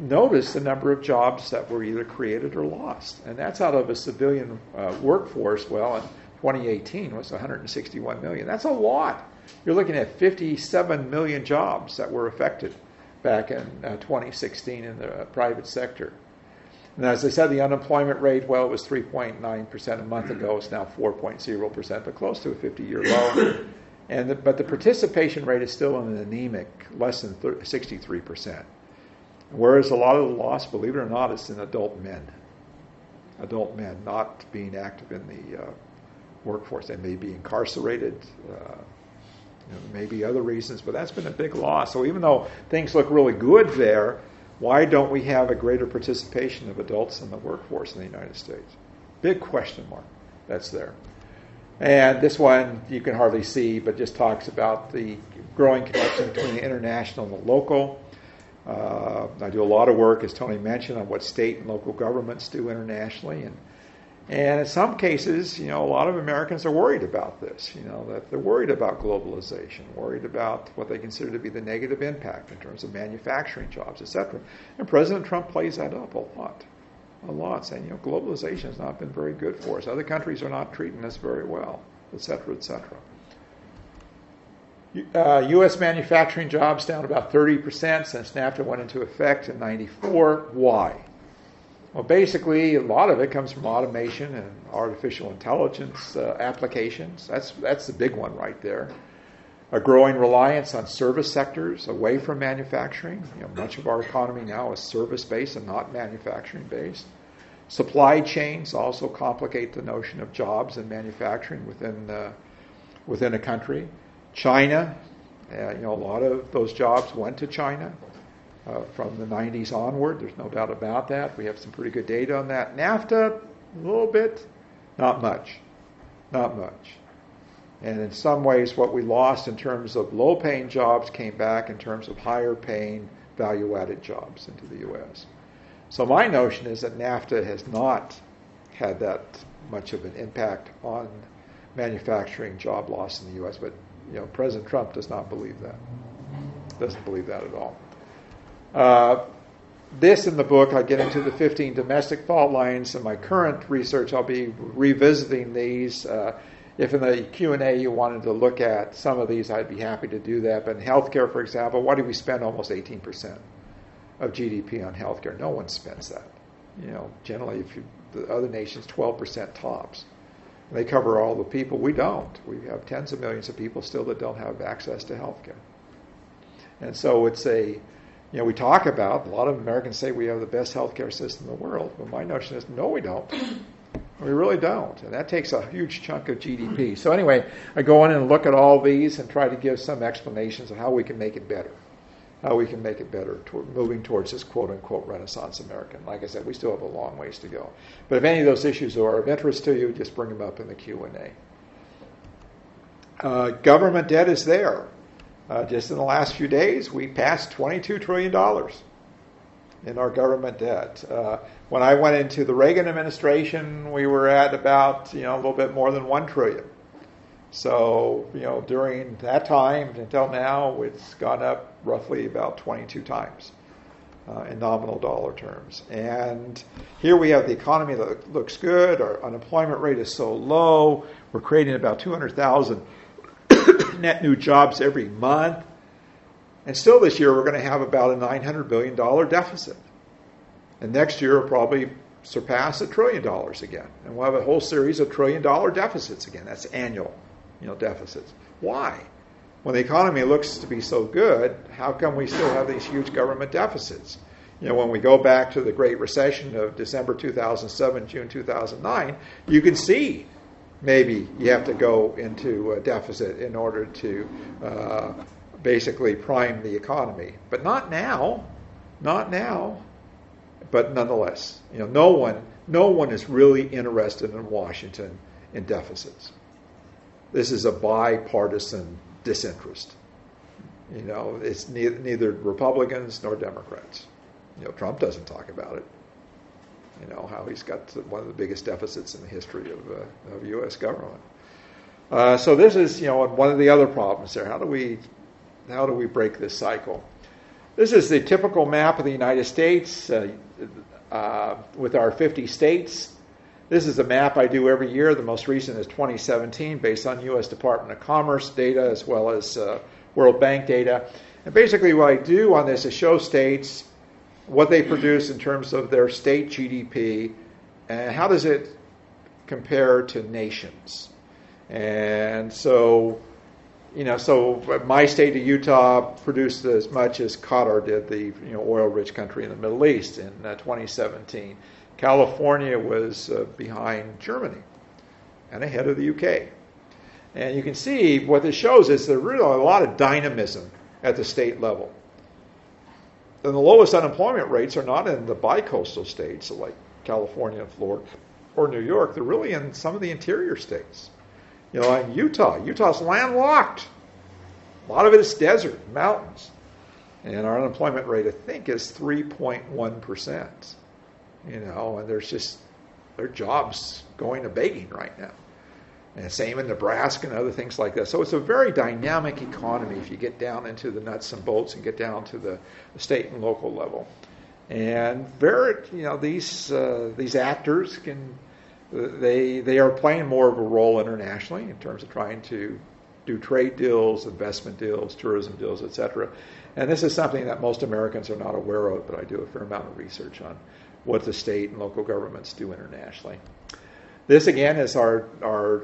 notice the number of jobs that were either created or lost. And that's out of a civilian uh, workforce. Well, in 2018 was 161 million. That's a lot. You're looking at 57 million jobs that were affected back in uh, 2016 in the private sector. And as I said, the unemployment rate, well, it was 3.9% a month ago. It's now 4.0%, but close to a 50 year low. And the, but the participation rate is still an anemic, less than 63%. Whereas a lot of the loss, believe it or not, is in adult men. Adult men not being active in the uh, workforce. They may be incarcerated. Uh, you know, maybe other reasons, but that's been a big loss. So even though things look really good there, why don't we have a greater participation of adults in the workforce in the United States? Big question mark that's there. And this one you can hardly see, but just talks about the growing connection between the international and the local. Uh, I do a lot of work, as Tony mentioned, on what state and local governments do internationally, and and in some cases, you know, a lot of Americans are worried about this. You know, that they're worried about globalization, worried about what they consider to be the negative impact in terms of manufacturing jobs, etc. And President Trump plays that up a lot, a lot, saying, you know, globalization has not been very good for us. Other countries are not treating us very well, etc., etc. Uh, U.S. manufacturing jobs down about 30% since NAFTA went into effect in 94. Why? Well, basically, a lot of it comes from automation and artificial intelligence uh, applications. That's, that's the big one right there. A growing reliance on service sectors away from manufacturing. You know, much of our economy now is service based and not manufacturing based. Supply chains also complicate the notion of jobs and manufacturing within, uh, within a country. China, uh, you know, a lot of those jobs went to China uh, from the 90s onward. There's no doubt about that. We have some pretty good data on that. NAFTA, a little bit, not much, not much. And in some ways, what we lost in terms of low paying jobs came back in terms of higher paying value added jobs into the U.S. So my notion is that NAFTA has not had that much of an impact on manufacturing job loss in the U.S., but you know, President Trump does not believe that. Doesn't believe that at all. Uh, this in the book, I get into the 15 domestic fault lines. In my current research, I'll be revisiting these. Uh, if in the Q&A you wanted to look at some of these, I'd be happy to do that. But in healthcare, for example, why do we spend almost 18% of GDP on healthcare? No one spends that. You know, generally, if you, the other nations, 12% tops. They cover all the people. We don't. We have tens of millions of people still that don't have access to health care. And so it's a, you know, we talk about, a lot of Americans say we have the best healthcare system in the world. But my notion is, no, we don't. We really don't. And that takes a huge chunk of GDP. So, anyway, I go in and look at all these and try to give some explanations of how we can make it better how we can make it better, moving towards this quote unquote Renaissance American. Like I said, we still have a long ways to go. But if any of those issues are of interest to you, just bring them up in the Q and A. Uh, government debt is there. Uh, just in the last few days, we passed $22 trillion in our government debt. Uh, when I went into the Reagan administration, we were at about you know a little bit more than one trillion. So, you know, during that time until now, it's gone up roughly about 22 times uh, in nominal dollar terms. And here we have the economy that looks good. Our unemployment rate is so low. We're creating about 200,000 net new jobs every month. And still this year, we're going to have about a $900 billion deficit. And next year, we'll probably surpass a trillion dollars again. And we'll have a whole series of trillion dollar deficits again. That's annual you know, deficits. Why? When the economy looks to be so good, how come we still have these huge government deficits? You know, when we go back to the Great Recession of December 2007, June 2009, you can see maybe you have to go into a deficit in order to uh, basically prime the economy. But not now, not now. But nonetheless, you know, no one, no one is really interested in Washington in deficits. This is a bipartisan disinterest. You know, it's neither, neither Republicans nor Democrats. You know, Trump doesn't talk about it. You know how he's got one of the biggest deficits in the history of, uh, of U.S. government. Uh, so this is, you know, one of the other problems there. How do we, how do we break this cycle? This is the typical map of the United States uh, uh, with our 50 states. This is a map I do every year. The most recent is 2017, based on U.S. Department of Commerce data as well as uh, World Bank data. And basically, what I do on this is show states what they produce in terms of their state GDP and how does it compare to nations. And so, you know, so my state of Utah produced as much as Qatar did, the you know oil-rich country in the Middle East, in uh, 2017. California was uh, behind Germany and ahead of the UK. And you can see what this shows is there's really a lot of dynamism at the state level. And the lowest unemployment rates are not in the bicoastal states like California and Florida or New York. They're really in some of the interior states. You know, in Utah, Utah's landlocked. A lot of it is desert, mountains. And our unemployment rate, I think, is 3.1%. You know, and there's just, there are jobs going to begging right now. And same in Nebraska and other things like that. So it's a very dynamic economy if you get down into the nuts and bolts and get down to the state and local level. And very, you know, these uh, these actors can they they are playing more of a role internationally in terms of trying to do trade deals, investment deals, tourism deals, etc. And this is something that most Americans are not aware of, but I do a fair amount of research on what the state and local governments do internationally. This again is our our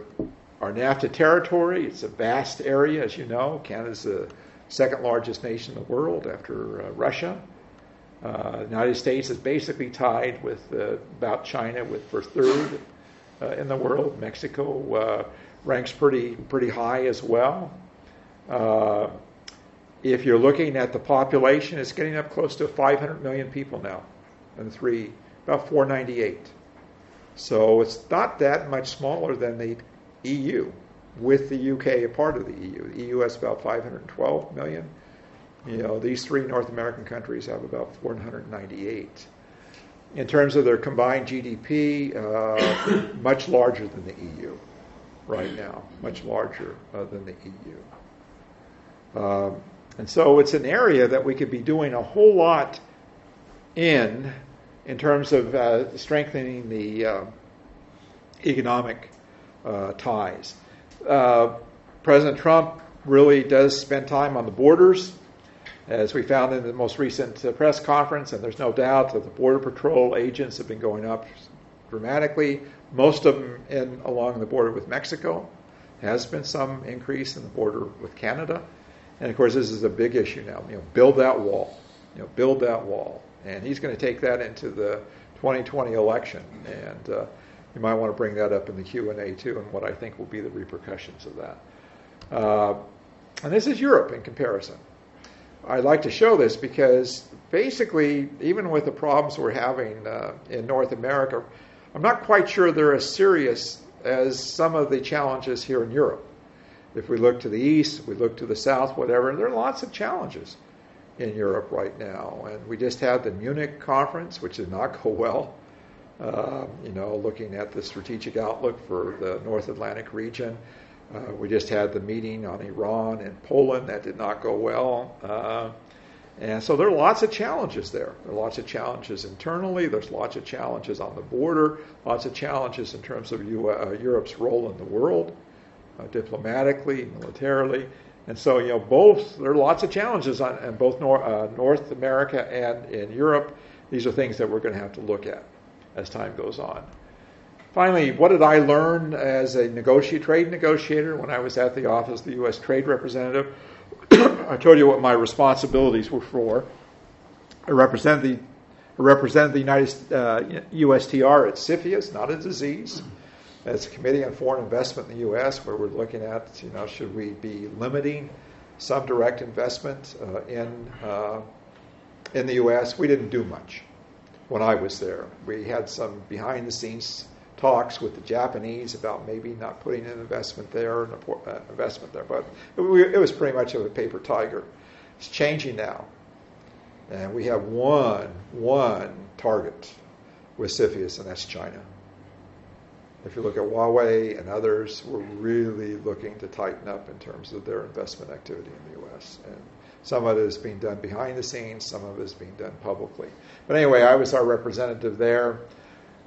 our NAFTA territory. It's a vast area, as you know. Canada's the second largest nation in the world after uh, Russia. Uh, the United States is basically tied with uh, about China with for third uh, in the world. Mexico uh, ranks pretty pretty high as well. Uh, if you're looking at the population, it's getting up close to 500 million people now, and three about 498. So it's not that much smaller than the EU, with the UK a part of the EU. The EU has about 512 million. You know, these three North American countries have about 498 in terms of their combined GDP, uh, *coughs* much larger than the EU right now, much larger uh, than the EU. Um, and so it's an area that we could be doing a whole lot in, in terms of uh, strengthening the uh, economic ties. Uh, President Trump really does spend time on the borders as we found in the most recent uh, press conference, and there's no doubt that the Border Patrol agents have been going up dramatically. Most of them in along the border with Mexico. Has been some increase in the border with Canada, and of course this is a big issue now. You know, build that wall. You know, build that wall, and he's going to take that into the 2020 election, and uh, you might want to bring that up in the Q and A too, and what I think will be the repercussions of that. Uh, and this is Europe in comparison. I like to show this because basically, even with the problems we're having uh, in North America, I'm not quite sure they're as serious as some of the challenges here in Europe. If we look to the east, we look to the south, whatever, there are lots of challenges in Europe right now. And we just had the Munich conference, which did not go well. Uh, you know, looking at the strategic outlook for the North Atlantic region. Uh, we just had the meeting on Iran and Poland. That did not go well. Uh, and so there are lots of challenges there. There are lots of challenges internally. There's lots of challenges on the border. Lots of challenges in terms of U- uh, Europe's role in the world, uh, diplomatically, militarily. And so, you know, both there are lots of challenges on, on both Nor- uh, North America and in Europe. These are things that we're going to have to look at as time goes on. Finally, what did I learn as a trade negotiator when I was at the office of the U.S. Trade Representative? *coughs* I told you what my responsibilities were for. I represent the, I represented the United uh, USTR at CFIUS, not a disease. It's a Committee on Foreign Investment in the U.S., where we're looking at, you know, should we be limiting some direct investment uh, in uh, in the U.S. We didn't do much when I was there. We had some behind the scenes talks with the Japanese about maybe not putting an investment there, an uh, investment there, but it, it was pretty much of a paper tiger. It's changing now, and we have one one target with CFIUS, and that's China. If you look at Huawei and others, we're really looking to tighten up in terms of their investment activity in the U.S. And some of it is being done behind the scenes, some of it is being done publicly. But anyway, I was our representative there.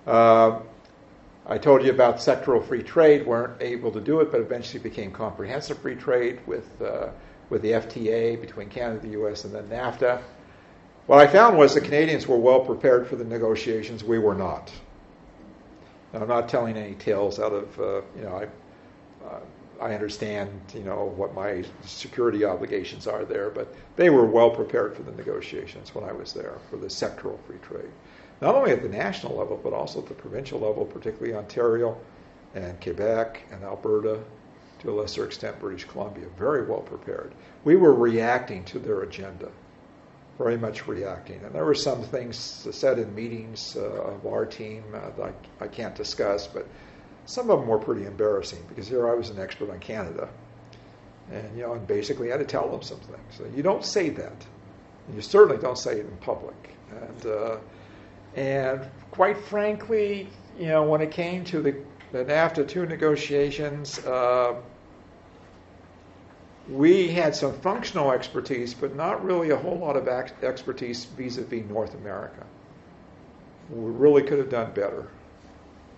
Uh, I told you about sectoral free trade. weren't able to do it, but eventually became comprehensive free trade with uh, with the FTA between Canada, the U.S., and then NAFTA. What I found was the Canadians were well prepared for the negotiations. We were not. I'm not telling any tales out of uh, you know I. Uh, I understand, you know, what my security obligations are there, but they were well prepared for the negotiations when I was there for the sectoral free trade not only at the national level, but also at the provincial level, particularly Ontario and Quebec and Alberta, to a lesser extent British Columbia, very well prepared. We were reacting to their agenda, very much reacting. And there were some things said in meetings uh, of our team uh, that I, I can't discuss, but some of them were pretty embarrassing because here I was an expert on Canada. And, you know, and basically I had to tell them some things. So you don't say that. And you certainly don't say it in public. And, uh, and quite frankly, you know, when it came to the, the NAFTA 2 negotiations, uh, we had some functional expertise, but not really a whole lot of expertise vis a vis North America. We really could have done better.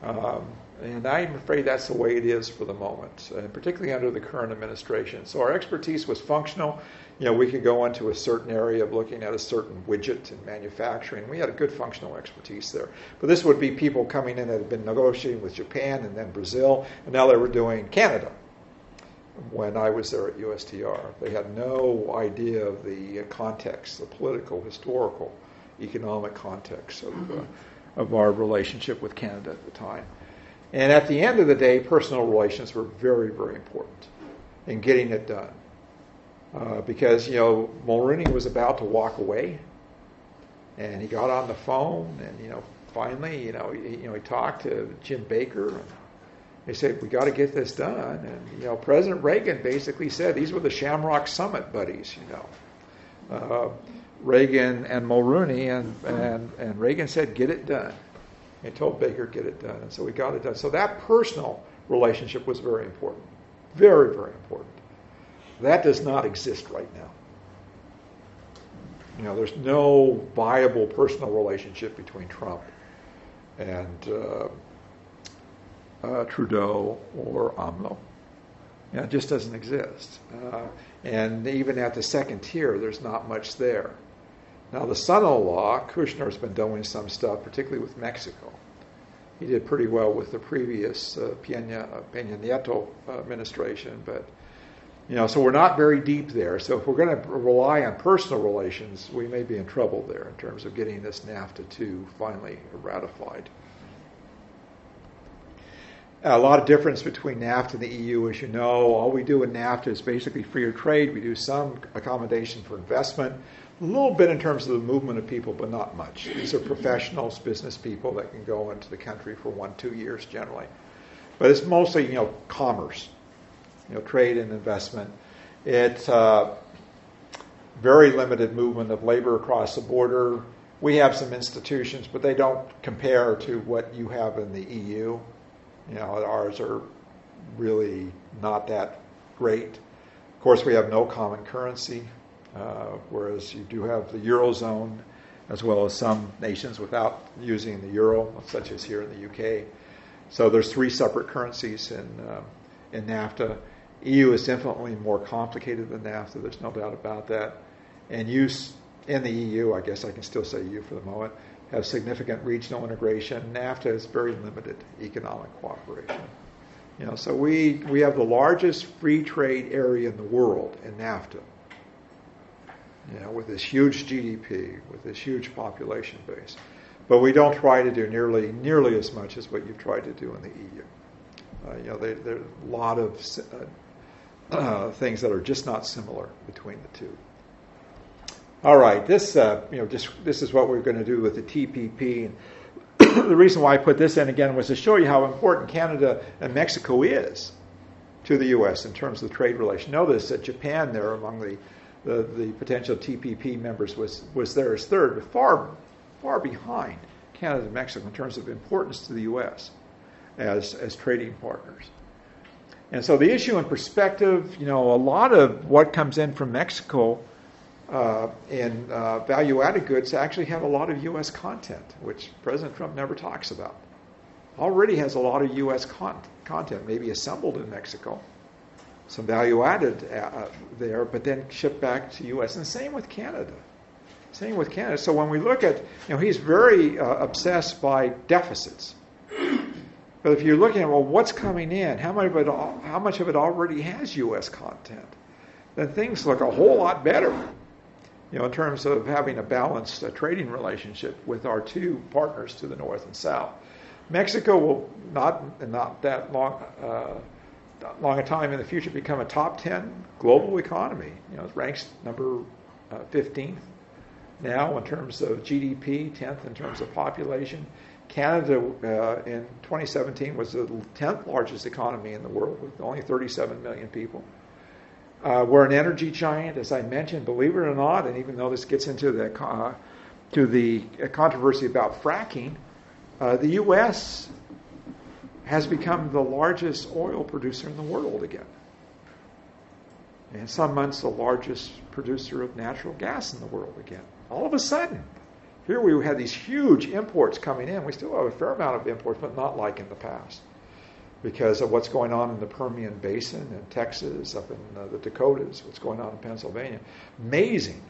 Um, and I'm afraid that's the way it is for the moment, and particularly under the current administration. So our expertise was functional. You know, we could go into a certain area of looking at a certain widget in manufacturing. We had a good functional expertise there. But this would be people coming in that had been negotiating with Japan and then Brazil, and now they were doing Canada. When I was there at USTR, they had no idea of the context, the political, historical, economic context of, uh, of our relationship with Canada at the time. And at the end of the day, personal relations were very, very important in getting it done. Uh, because, you know, Mulroney was about to walk away, and he got on the phone, and, you know, finally, you know, he, you know, he talked to Jim Baker, and they said, we got to get this done. And, you know, President Reagan basically said these were the Shamrock Summit buddies, you know. Uh, Reagan and Mulroney. and, and, and Reagan said, get it done and told Baker get it done. And so we got it done. So that personal relationship was very important. Very, very important. That does not exist right now. You know, there's no viable personal relationship between Trump and uh, uh, Trudeau or AMLO. You know, it just doesn't exist. Uh, and even at the second tier, there's not much there. Now, the son in law, Kushner, has been doing some stuff, particularly with Mexico. He did pretty well with the previous uh, Peña, uh, Peña Nieto administration, but you know, so we're not very deep there. So if we're going to rely on personal relations, we may be in trouble there in terms of getting this NAFTA 2 finally ratified. A lot of difference between NAFTA and the EU, as you know. All we do in NAFTA is basically freer trade. We do some accommodation for investment a little bit in terms of the movement of people, but not much. These are professionals, business people that can go into the country for one, two years generally. But it's mostly, you know, commerce, you know, trade and investment. It's uh, very limited movement of labor across the border. We have some institutions, but they don't compare to what you have in the EU. You know, ours are really not that great. Of course, we have no common currency. Uh, whereas you do have the Eurozone as well as some nations without using the euro, such as here in the UK. So there's three separate currencies in, uh, in NAFTA. EU is infinitely more complicated than NAFTA, there's no doubt about that. And use in the EU, I guess I can still say EU for the moment, have significant regional integration. NAFTA has very limited economic cooperation. You know, so we, we have the largest free trade area in the world in NAFTA you know, with this huge GDP, with this huge population base. But we don't try to do nearly nearly as much as what you've tried to do in the EU. Uh, you know, there, there, are a lot of uh, uh, *clears throat* things that are just not similar between the two. All right, this uh, you know just this is what we're going to do with the TPP. *coughs* the reason why I put this in again was to show you how important Canada and Mexico is to the U.S. in terms of the trade relation. Notice that Japan there among the the, the potential TPP members was was there as third, but far far behind Canada and Mexico in terms of importance to the U.S. as as trading partners. And so the issue in perspective, you know, a lot of what comes in from Mexico uh, in uh, value added goods actually have a lot of U.S. content, which President Trump never talks about. Already has a lot of U.S. Con- content, maybe assembled in Mexico, some value added uh, there, but then shipped back to U.S. And same with Canada. Same with Canada. So when we look at, you know, he's very uh, obsessed by deficits. But if you're looking at, well, what's coming in? How much of it, how much of it already has U.S. content? Then things look a whole lot better you know, in terms of having a balanced uh, trading relationship with our two partners to the north and south. Mexico will not not that long uh, long a time in the future become a top 10 global economy. You know, it ranks number uh, 15th now in terms of GDP, 10th in terms of population. Canada uh, in 2017 was the 10th largest economy in the world with only 37 million people. Uh, we're an energy giant, as I mentioned, believe it or not, and even though this gets into the, uh, to the controversy about fracking, uh, the U.S. has become the largest oil producer in the world again. And some months, the largest producer of natural gas in the world again. All of a sudden, here we had these huge imports coming in. We still have a fair amount of imports, but not like in the past because of what's going on in the Permian Basin in Texas, up in uh, the Dakotas, what's going on in Pennsylvania. Amazing,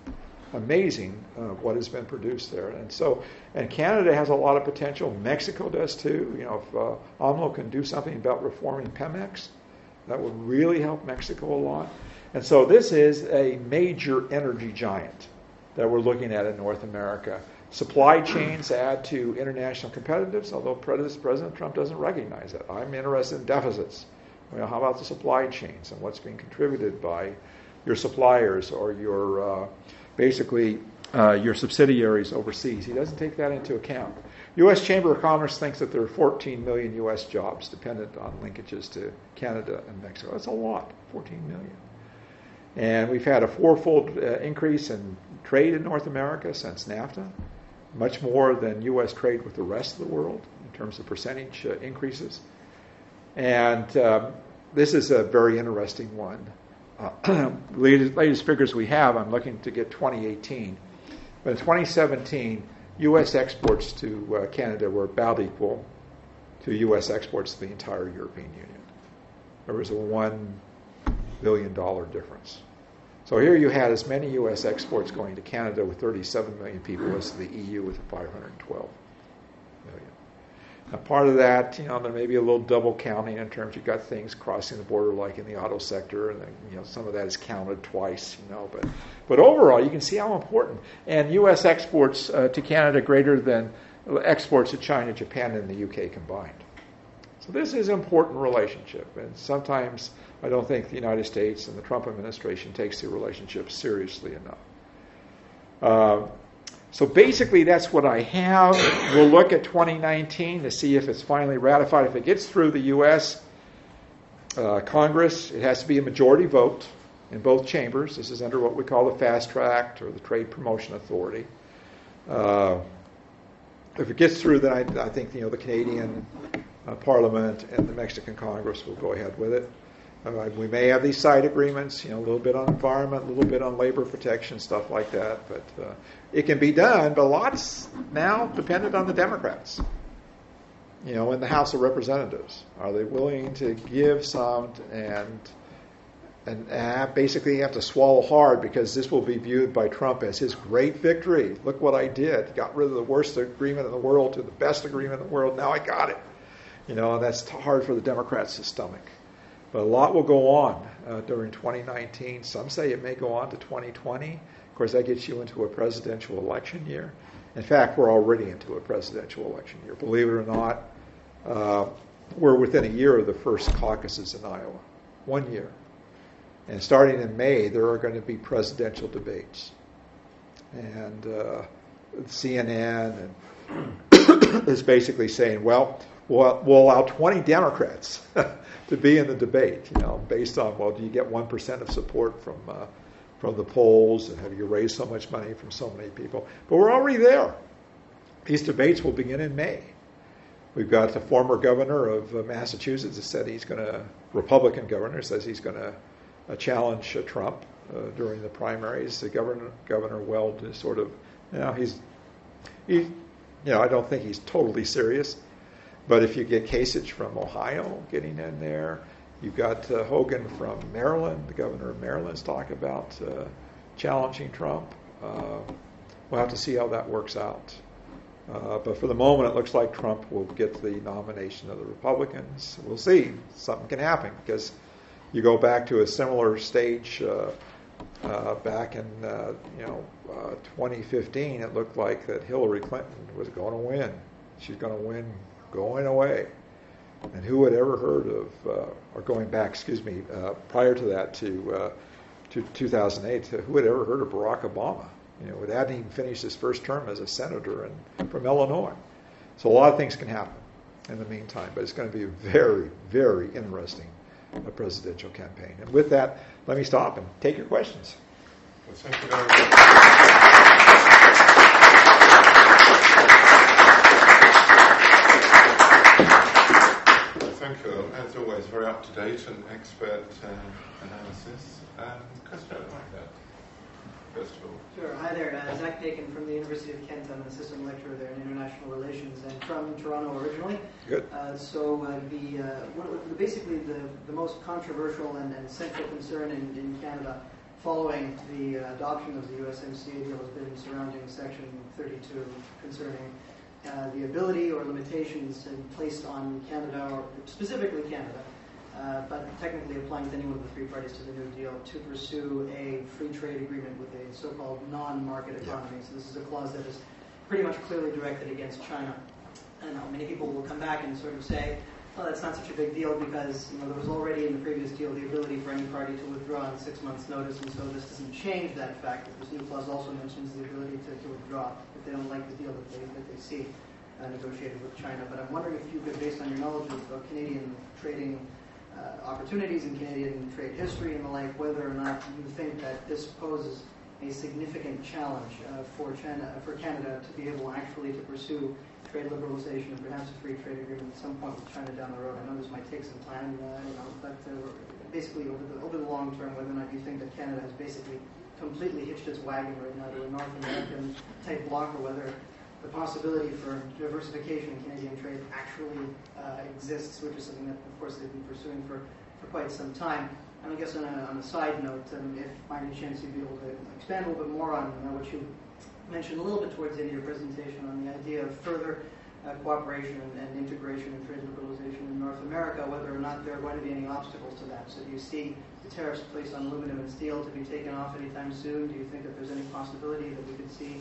amazing uh, what has been produced there. And so, and Canada has a lot of potential. Mexico does too. You know, if uh, AMLO can do something about reforming Pemex, that would really help Mexico a lot. And so, this is a major energy giant that we're looking at in North America. Supply chains add to international competitiveness, although President Trump doesn't recognize that. I'm interested in deficits. Well, how about the supply chains and what's being contributed by your suppliers or your uh, basically uh, your subsidiaries overseas? He doesn't take that into account. U.S. Chamber of Commerce thinks that there are 14 million U.S. jobs dependent on linkages to Canada and Mexico. That's a lot, 14 million. And we've had a fourfold uh, increase in trade in North America since NAFTA much more than U.S. trade with the rest of the world in terms of percentage uh, increases. And um, this is a very interesting one. Uh, *clears throat* latest, latest figures we have, I'm looking to get 2018. But in 2017, U.S. exports to uh, Canada were about equal to U.S. exports to the entire European Union. There was a $1 billion difference. So here you had as many U.S. exports going to Canada with 37 million people as the EU with 512 million. Now, part of that, you know, there may be a little double counting in terms you've got things crossing the border, like in the auto sector, and then, you know some of that is counted twice, you know. But but overall, you can see how important. And U.S. exports uh, to Canada greater than exports to China, Japan, and the UK combined. So this is an important relationship, and sometimes I don't think the United States and the Trump administration takes the relationship seriously enough. Uh, so basically, that's what I have. We'll look at 2019 to see if it's finally ratified. If it gets through the U.S. Uh, Congress, it has to be a majority vote in both chambers. This is under what we call the Fast Track or the Trade Promotion Authority. Uh, if it gets through, then I, I think you know the Canadian uh, Parliament and the Mexican Congress will go ahead with it. Uh, we may have these side agreements, you know, a little bit on environment, a little bit on labor protection, stuff like that. But uh, it can be done, but a lot's now dependent on the Democrats. You know, in the House of Representatives, are they willing to give some and and uh, basically have to swallow hard because this will be viewed by Trump as his great victory. Look what I did! Got rid of the worst agreement in the world to the best agreement in the world. Now I got it. You know, that's hard for the Democrats to stomach. But a lot will go on uh, during 2019. Some say it may go on to 2020. Of course, that gets you into a presidential election year. In fact, we're already into a presidential election year. Believe it or not, uh, we're within a year of the first caucuses in Iowa. One year. And starting in May, there are going to be presidential debates. And uh, CNN *coughs* is basically saying, well, we'll, we'll allow 20 Democrats *laughs* to be in the debate, you know, based on, well, do you get 1% of support from, uh, from the polls? And have you raised so much money from so many people? But we're already there. These debates will begin in May. We've got the former governor of uh, Massachusetts that said he's going to, Republican governor says he's going to uh, challenge uh, Trump uh, during the primaries. The governor, Governor Weld is sort of, you know, he's, he, you know, I don't think he's totally serious. But if you get Kasich from Ohio getting in there, you've got uh, Hogan from Maryland, the governor of Maryland's talk about uh, challenging Trump. Uh, we'll have to see how that works out. Uh, but for the moment, it looks like Trump will get the nomination of the Republicans. We'll see. Something can happen because you go back to a similar stage uh, uh, back in you know uh, 2015. It looked like that Hillary Clinton was going to win. She's going to win going away. And who had ever heard of, uh, or going back, excuse me, prior to that to, to 2008, who had ever heard of Barack Obama? You know, it hadn't even finished his first term as a senator and, from Illinois. So a lot of things can happen in the meantime, but it's going to be a very, very interesting uh, presidential campaign. And with that, let me stop and take your questions. Well, thank you very much. Thank you. As always, very up to date and expert uh, analysis. Um, question like that first of all. Sure. Hi there. Uh, Zach Bacon from the University of Kent. I'm an assistant lecturer there in international relations and from Toronto originally. Good. Uh, so uh, the, uh, basically the, the most controversial and, and central concern in, in Canada following the uh, adoption of the USMCA deal has been surrounding Section 32 concerning uh, the ability or limitations placed on Canada, or specifically Canada, uh, but technically applying to any one of the three parties to the New Deal to pursue a free trade agreement with a so-called non-market economy. So this is a clause that is pretty much clearly directed against China. I know many people will come back and sort of say, well, that's not such a big deal because you know there was already in the previous deal the ability for any party to withdraw on six months' notice, and so this doesn't change that fact. That this new clause also mentions the ability to, to withdraw they don't like the deal that they that they see uh, negotiated with China. But I'm wondering if you could, based on your knowledge of, of Canadian trading uh, opportunities and Canadian trade history and the like, whether or not you think that this poses a significant challenge uh, for China, for Canada to be able actually to pursue trade liberalization and perhaps a free trade agreement at some point with China down the road. I know this might take some time, uh, you know, but uh, basically over the, over the long term, whether or not you think that Canada has basically completely hitched its wagon right now to a North American type bloc, or whether the possibility for diversification in Canadian trade actually uh, exists, which is something that, of course, they've been pursuing for, for quite some time. And I guess on a, on a side note, um, if by any chance you'd be able to expand a little bit more on uh, what you mentioned a little bit towards the end of your presentation on the idea of further uh, cooperation and, and, integration and trade liberalization in North America, whether or not there are going to be any obstacles to that. So do you see tariffs placed on aluminum and steel to be taken off anytime soon? Do you think that there's any possibility that we could see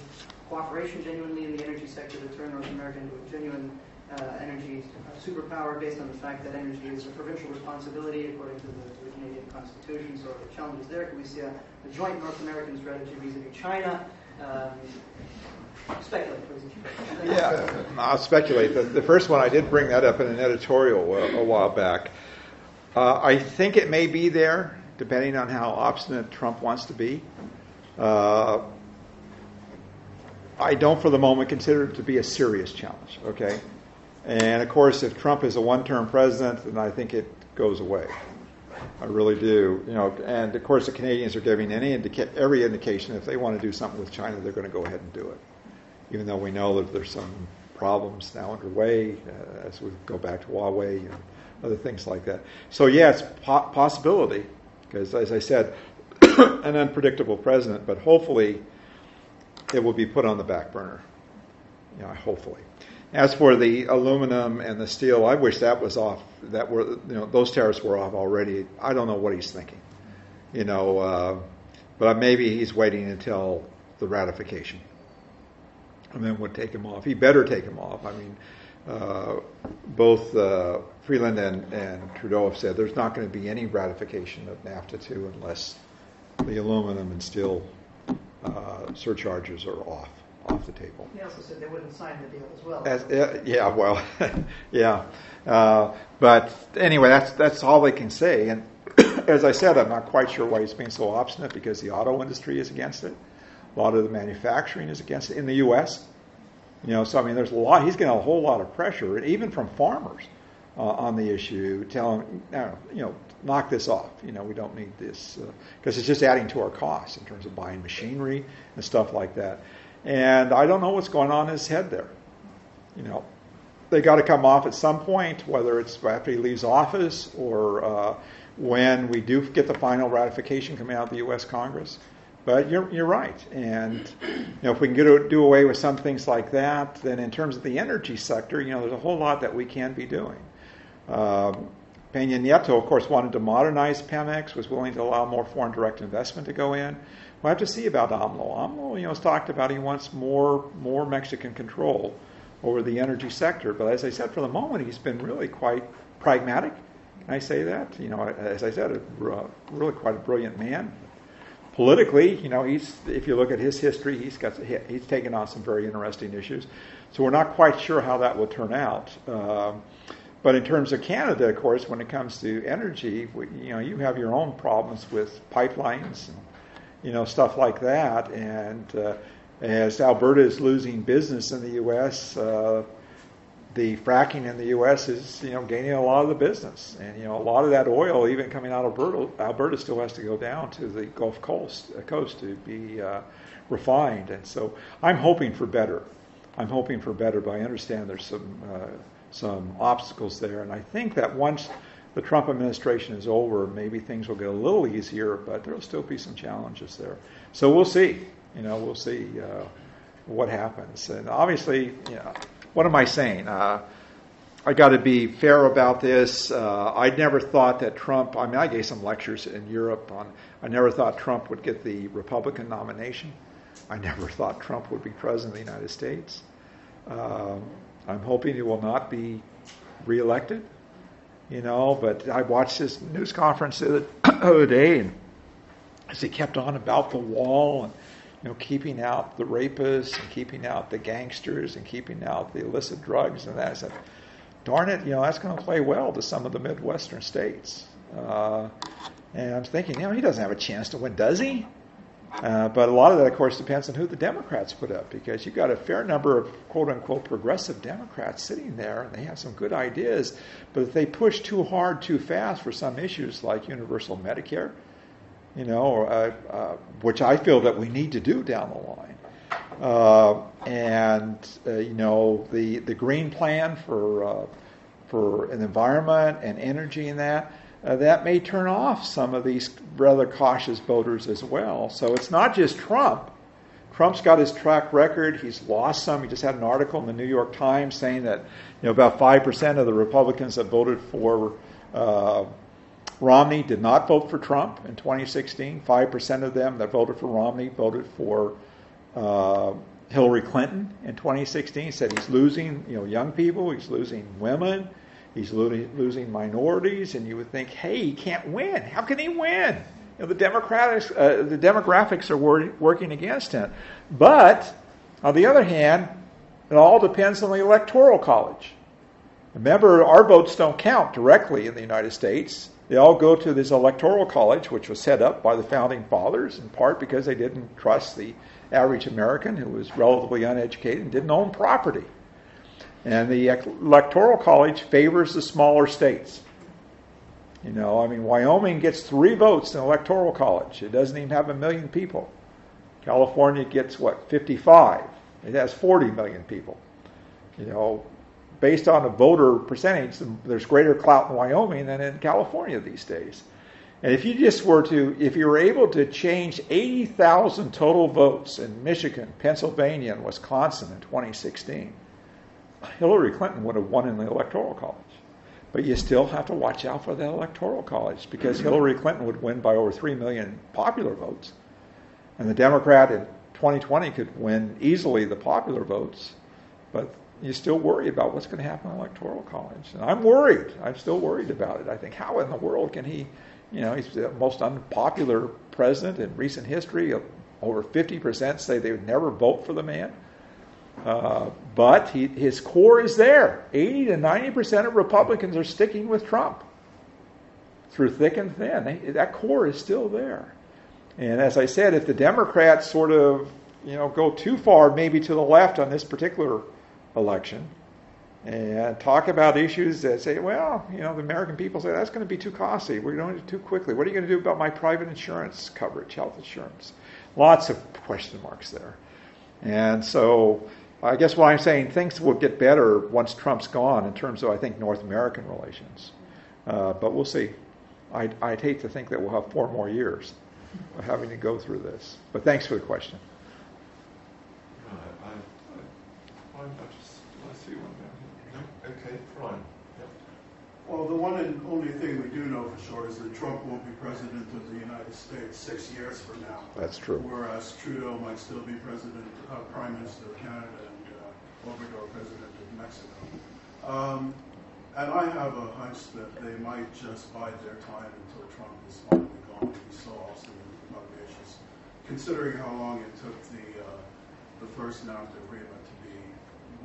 cooperation genuinely in the energy sector to turn North America into a genuine uh, energy superpower based on the fact that energy is a provincial responsibility according to the, the Canadian Constitution. So the challenges there, can we see a, a joint North American strategy vis-a-vis China? Um, speculate, please. yeah, I'll speculate. The, the, first one, I did bring that up in an editorial a, a while back. Uh, I think it may be there, depending on how obstinate Trump wants to be. Uh, I don't, for the moment, consider it to be a serious challenge. Okay, and of course, if Trump is a one-term president, then I think it goes away. I really do. You know, and of course, the Canadians are giving any indica- every indication if they want to do something with China, they're going to go ahead and do it. Even though we know that there's some problems now underway uh, as we go back to Huawei and other things like that. So yeah, it's po- possibility because, as I said, *coughs* an unpredictable president, but hopefully it will be put on the back burner. You know, hopefully. As for the aluminum and the steel, I wish that was off. That were you know those tariffs were off already. I don't know what he's thinking. You know, uh, but maybe he's waiting until the ratification, and then would take him off. He better take him off. I mean, uh, both uh, Freeland and, and Trudeau have said there's not going to be any ratification of NAFTA 2 unless the aluminum and steel uh, surcharges are off off the table. They also said they wouldn't sign the deal as well. As, uh, yeah, well, *laughs* yeah. Uh, but anyway, that's that's all they can say. And *clears throat* as I said, I'm not quite sure why he's being so obstinate because the auto industry is against it. A lot of the manufacturing is against it in the U.S. You know, so I mean, there's a lot. He's getting a whole lot of pressure, even from farmers, uh, on the issue, telling you know, knock this off. You know, we don't need this because uh, it's just adding to our costs in terms of buying machinery and stuff like that. And I don't know what's going on in his head there. You know, they got to come off at some point, whether it's after he leaves office or uh, when we do get the final ratification coming out of the U.S. Congress. But you're, you're right. And you know, if we can get, do away with some things like that, then in terms of the energy sector, you know, there's a whole lot that we can be doing. Um, Peña Nieto, of course, wanted to modernize Pemex, was willing to allow more foreign direct investment to go in. We'll have to see about AMLO. AMLO, you know, has talked about he wants more more Mexican control over the energy sector. But as I said, for the moment, he's been really quite pragmatic. Can I say that? You know, as I said, a, really quite a brilliant man. Politically, you know, he's if you look at his history, he's got he's taken on some very interesting issues. So we're not quite sure how that will turn out. Um, but in terms of Canada, of course, when it comes to energy, you know, you have your own problems with pipelines and you know, stuff like that. And uh, as Alberta is losing business in the U.S., uh, the fracking in the U.S. is, you know, gaining a lot of the business. And, you know, a lot of that oil, even coming out of Alberta, Alberta still has to go down to the Gulf Coast, uh, coast to be uh, refined. And so I'm hoping for better. I'm hoping for better, but I understand there's some, uh, some obstacles there. And I think that once the Trump administration is over, maybe things will get a little easier, but there'll still be some challenges there. So we'll see. You know, we'll see uh, what happens. And obviously, you know, what am I saying? Uh, I got to be fair about this. Uh, I never thought that Trump. I mean, I gave some lectures in Europe on. I never thought Trump would get the Republican nomination. I never *laughs* thought Trump would be president of the United States. Um, I'm hoping he will not be reelected you know. But I watched this news conference the *coughs* other day, and as he kept on about the wall and you know keeping out the rapists and keeping out the gangsters and keeping out the illicit drugs and that, I said, darn it, you know that's going to play well to some of the midwestern states. Uh, and I'm thinking, you know, he doesn't have a chance to win, does he? Uh, but a lot of that, of course, depends on who the Democrats put up because you've got a fair number of quote unquote progressive Democrats sitting there and they have some good ideas. But if they push too hard, too fast for some issues like universal Medicare, you know, or, uh, uh, which I feel that we need to do down the line, uh, and uh, you know, the the green plan for for an environment and energy and that uh, that may turn off some of these rather cautious voters as well. So it's not just Trump. Trump's got his track record. He's lost some. He just had an article in the New York Times saying that you know about five percent of the Republicans that voted for uh, Romney did not vote for Trump in 2016. Five percent of them that voted for Romney voted for uh, Hillary Clinton in 2016. He said he's losing you know young people. He's losing women. He's losing minorities, and you would think, hey, he can't win. How can he win? You know, the, Democrats, uh, the demographics are wor- working against him. But, on the other hand, it all depends on the Electoral College. Remember, our votes don't count directly in the United States. They all go to this Electoral College, which was set up by the Founding Fathers, in part because they didn't trust the average American who was relatively uneducated and didn't own property. And the Electoral College favors the smaller states. You know, I mean, Wyoming gets three votes in the Electoral College. It doesn't even have a million people. California gets, what, 55? It has 40 million people. You know, based on the voter percentage, there's greater clout in Wyoming than in California these days. And if you just were to, if you were able to change 80,000 total votes in Michigan, Pennsylvania, and Wisconsin in 2016, Hillary Clinton would have won in the Electoral College. But you still have to watch out for the Electoral College because mm-hmm. Hillary Clinton would win by over 3 million popular votes. And the Democrat in 2020 could win easily the popular votes, but you still worry about what's going to happen in the electoral college. And I'm worried. I'm still worried about it. I think how in the world can he, you know, he's the most unpopular president in recent history. Over 50% say they would never vote for the man. Uh, but he, his core is there. 80 to 90% of Republicans are sticking with Trump through thick and thin. They, that core is still there. And as I said, if the Democrats sort of you know go too far, maybe to the left on this particular election, and talk about issues that say, well, you know, the American people say that's going to be too costly. We're doing it too quickly. What are you going to do about my private insurance coverage, health insurance? Lots of question marks there. And so I guess what I'm saying, things will get better once Trump's gone in terms of, I think, North American relations. Uh, but we'll see. I'd, I'd hate to think that we'll have four more years of having to go through this. But thanks for the question. Right, I, I, I, I just, I see one down here. No? Okay, fine. Well, the one and only thing we do know for sure is that Trump won't be president of the United States six years from now. That's true. Whereas Trudeau might still be president, uh, prime minister of Canada, and uh, Obrador president of Mexico. Um, and I have a hunch that they might just bide their time until Trump is finally gone. We saw also in Mauritius, considering how long it took the uh, the first NAFTA agreement to be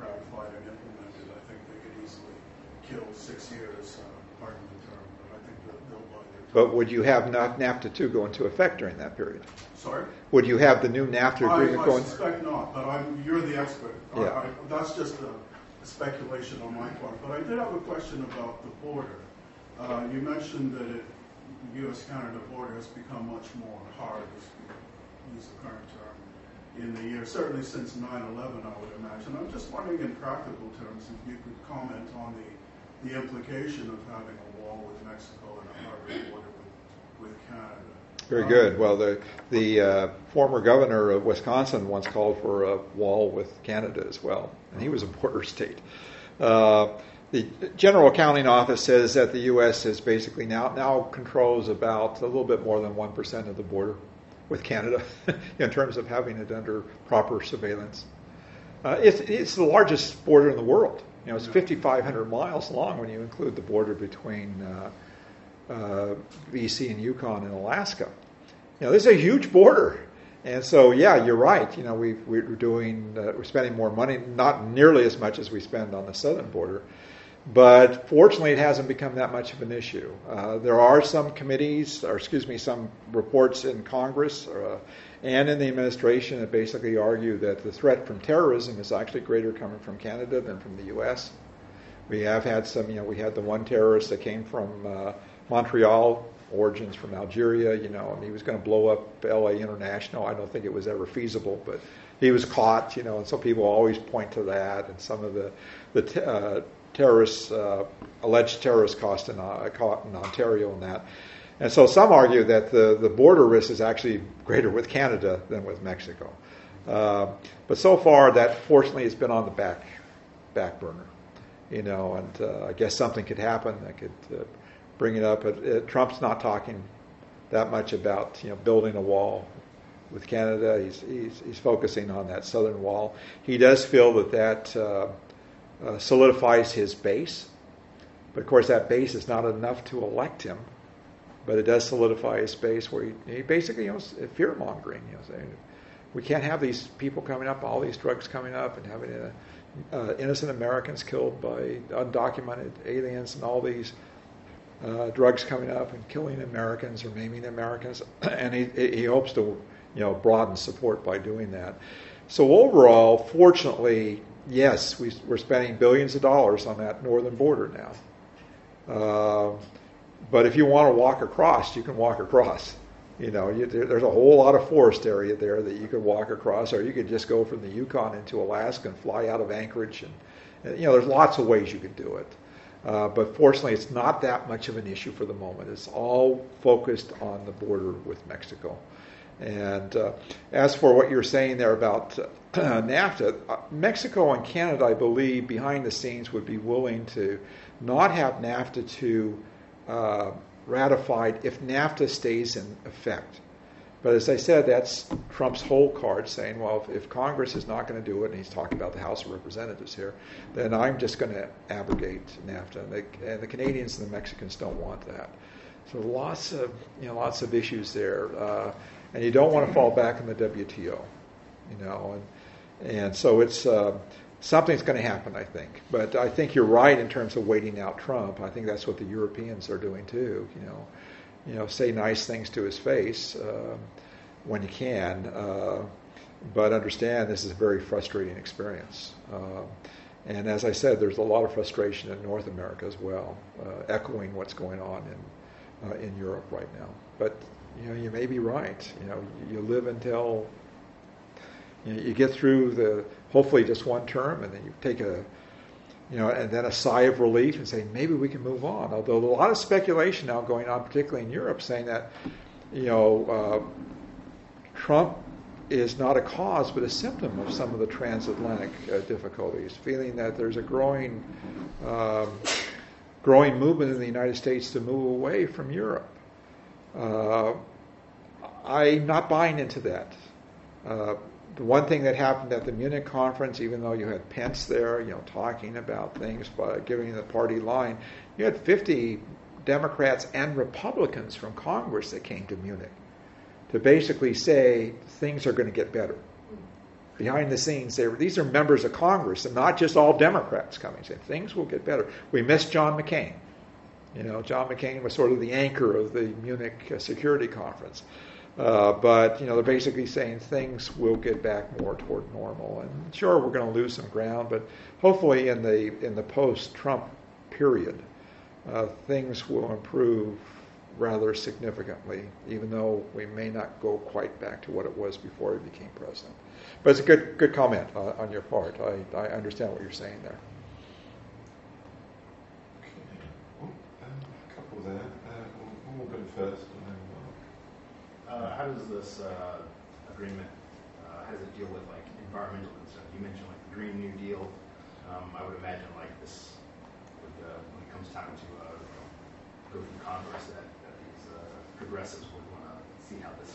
ratified and implemented. I think they could easily kill six years, uh, pardon the term, but I think that they'll bide their. But would you have not NAFTA 2 go into effect during that period? Sorry? Would you have the new NAFTA agreement I going? I suspect not, but I'm, you're the expert. Yeah. I- That's just a a speculation on my part. But I did have a question about the border. Uh, You mentioned that it, the U.S.-Canada border has become much more hard, as we use the current term, in the year, certainly since 9/11, I would imagine. I'm just wondering in practical terms if you could comment on the, the implication of having a wall with Mexico and a border with, with Canada. Very good. Well, the the uh, former governor of Wisconsin once called for a wall with Canada as well, and he was a border state. Uh, the General Accounting Office says that the U.S. is basically now now controls about a little bit more than one percent of the border with Canada *laughs* in terms of having it under proper surveillance. Uh, it's, it's the largest border in the world. You know, it's 5,500 miles long when you include the border between uh, uh, BC and Yukon and Alaska. You know, this is a huge border. And so, yeah, you're right. You know, we we're doing, uh, we're spending more money, not nearly as much as we spend on the southern border. But fortunately, it hasn't become that much of an issue. Uh, there are some committees, or excuse me, some reports in Congress uh, and in the administration that basically argue that the threat from terrorism is actually greater coming from Canada than from the U.S. We have had some, you know, we had the one terrorist that came from uh, Montreal, origins from Algeria, you know, and he was going to blow up LA International. I don't think it was ever feasible, but he was caught, you know, and so people always point to that and some of the the uh, terrorists, uh, alleged terrorists cost in, uh, caught in Ontario and that. And so some argue that the, the border risk is actually greater with Canada than with Mexico. Uh, but so far, that fortunately has been on the back back burner, you know. And uh, I guess something could happen that could uh, bring it up. But uh, Trump's not talking that much about you know building a wall with Canada. He's he's, he's focusing on that southern wall. He does feel that that uh, uh, solidifies his base, but of course that base is not enough to elect him. But it does solidify a space where he, he basically you know fear mongering. You know, saying we can't have these people coming up, all these drugs coming up, and having uh, uh, innocent Americans killed by undocumented aliens and all these uh, drugs coming up and killing Americans or maiming Americans, *clears throat* and he, he hopes to you know broaden support by doing that. So overall, fortunately, yes, we, we're spending billions of dollars on that northern border now. Uh, but if you want to walk across, you can walk across. You know, you, there's a whole lot of forest area there that you could walk across, or you could just go from the Yukon into Alaska and fly out of Anchorage. And, you know, there's lots of ways you could do it. Uh, but fortunately, it's not that much of an issue for the moment. It's all focused on the border with Mexico. And uh, as for what you're saying there about uh, *clears throat* NAFTA, uh, Mexico and Canada, I believe, behind the scenes would be willing to not have NAFTA 2 uh, ratified if NAFTA stays in effect. But as I said, that's Trump's whole card saying, well, if, if Congress is not going to do it, and he's talking about the House of Representatives here, then I'm just going to abrogate NAFTA. And the, and the Canadians and the Mexicans don't want that. So lots of you know lots of issues there, uh, and you don't want to fall back in the WTO, you know, and and so it's uh, something's going to happen, I think. But I think you're right in terms of waiting out Trump. I think that's what the Europeans are doing too. You know, you know, say nice things to his face uh, when you can, uh, but understand this is a very frustrating experience. Uh, and as I said, there's a lot of frustration in North America as well, uh, echoing what's going on in uh, in Europe right now. But you know, you may be right. You know, you live until you, know, you get through the hopefully just one term, and then you take a you know, and then a sigh of relief and say maybe we can move on. Although a lot of speculation now going on, particularly in Europe, saying that you know uh, Trump is not a cause but a symptom of some of the transatlantic uh, difficulties, feeling that there's a growing um, growing movement in the United States to move away from Europe. Uh, I'm not buying into that. Uh, the one thing that happened at the Munich conference, even though you had Pence there, you know, talking about things, but giving the party line, you had 50 Democrats and Republicans from Congress that came to Munich to basically say things are going to get better behind the scenes, they were, these are members of Congress and not just all Democrats coming saying things will get better. We missed John McCain. You know, John McCain was sort of the anchor of the Munich uh, Security Conference. Uh, but you know, they're basically saying things will get back more toward normal. And sure, we're going to lose some ground, but hopefully, in the in the post-Trump period, uh, things will improve rather significantly, even though we may not go quite back to what it was before he became president. But it's a good good comment uh, on your part. I, I understand what you're saying there. Okay. Oh, um, a couple there. Uh, Morgan first, and then Uh, how does this uh, agreement, uh, how does it deal with like environmental concerns? You mentioned like the Green New Deal. Um, I would imagine like this, would, uh, when it comes time to uh, go through Congress, that, that these uh, progressives would want to see how this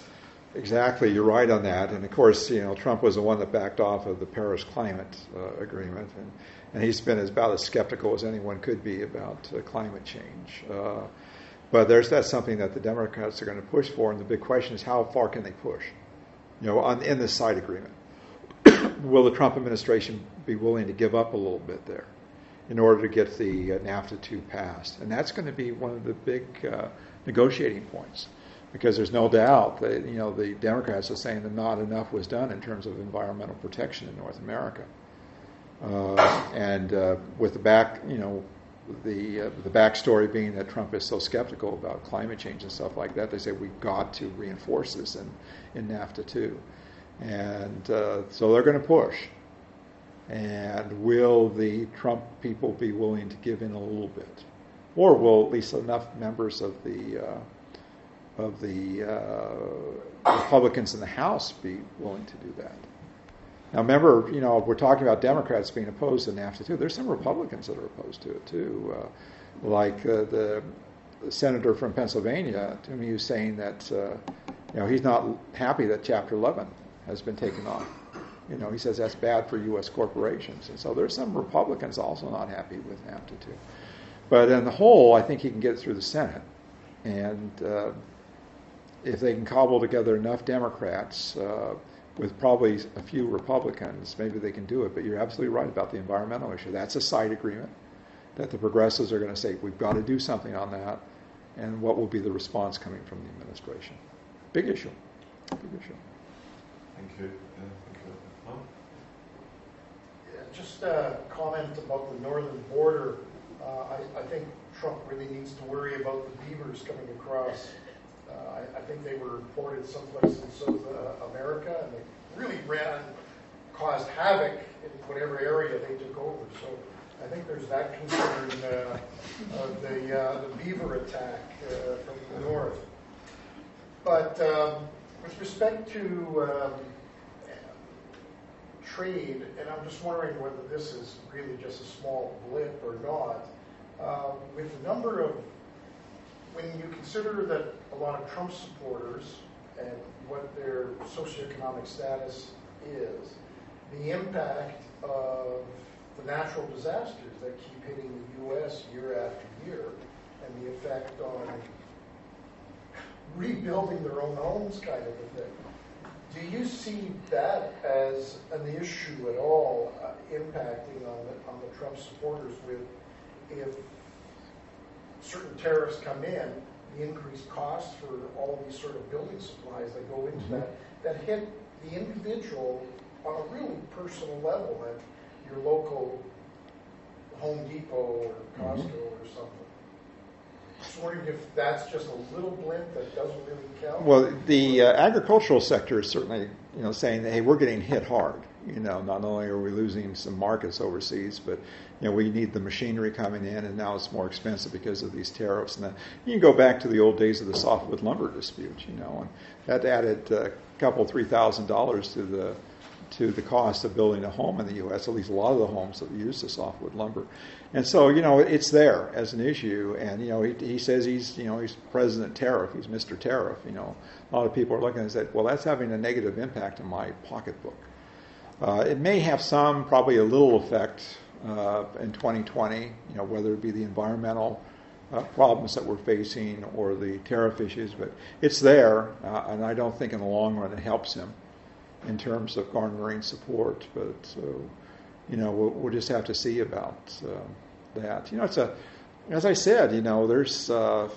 Exactly, you're right on that. And of course, you know, Trump was the one that backed off of the Paris Climate Agreement, and, and he's been as, about as skeptical as anyone could be about climate change. But there's that's something that the Democrats are going to push for, and the big question is how far can they push? You know, on, in this side agreement, *coughs* will the Trump administration be willing to give up a little bit there in order to get the uh, NAFTA two passed? And that's going to be one of the big uh, negotiating points because there's no doubt that you know the Democrats are saying that not enough was done in terms of environmental protection in North America, uh, and uh, with the back you know the uh, the backstory being that Trump is so skeptical about climate change and stuff like that, they say we've got to reinforce this in in NAFTA too, and uh, so they're going to push. And will the Trump people be willing to give in a little bit, or will at least enough members of the uh, of the uh, Republicans in the House be willing to do that. Now, remember, you know, we're talking about Democrats being opposed to NAFTA too. There's some Republicans that are opposed to it too, uh, like uh, the, senator from Pennsylvania, Toomey, who's saying that uh, you know he's not happy that Chapter 11 has been taken off. You know, he says that's bad for U.S. corporations, and so there's some Republicans also not happy with NAFTA too. But in the whole, I think he can get through the Senate, and uh, if they can cobble together enough Democrats uh, with probably a few Republicans, maybe they can do it. But you're absolutely right about the environmental issue. That's a side agreement that the progressives are going to say, we've got to do something on that. And what will be the response coming from the administration? Big issue. Big issue. Thank you. Uh, thank you. Mark? Yeah, Just a comment about the northern border. Uh, I, I think Trump really needs to worry about the beavers coming across. Uh, I, I think they were imported someplace in South uh, America, and they really ran, caused havoc in whatever area they took over. So I think there's that concern uh, of the, uh, the beaver attack uh, from the north. But um, with respect to um, trade, and I'm just wondering whether this is really just a small blip or not, uh, with the number of, when you consider that a lot of Trump supporters and what their socioeconomic status is, the impact of the natural disasters that keep hitting the U.S. year after year, and the effect on rebuilding their own homes, kind of a thing. Do you see that as an issue at all, uh, impacting on the, on the Trump supporters with if certain tariffs come in, the increased costs for all these sort of building supplies that go into that, that hit the individual on a really personal level at your local Home Depot or Costco or something? Just wondering if that's just a little blimp that doesn't really count? Well, the uh, agricultural sector is certainly, you know, saying that hey, we're getting hit hard. You know, not only are we losing some markets overseas, but you know, we need the machinery coming in, and now it's more expensive because of these tariffs. And then you can go back to the old days of the softwood lumber dispute. You know, and that added a couple, three thousand dollars to the to the cost of building a home in the U.S. At least a lot of the homes that use the softwood lumber, and so you know it's there as an issue. And you know he, he says he's you know he's President Tariff, he's Mr. Tariff. You know a lot of people are looking and say, well, that's having a negative impact on my pocketbook. Uh, it may have some, probably a little effect uh, in 2020. You know whether it be the environmental. Uh, problems that we're facing or the tariff issues, but it's there, uh, and I don't think in the long run it helps him in terms of garnering support. But so, you know, we'll, we'll just have to see about uh, that. You know, it's a, as I said, you know, there's uh,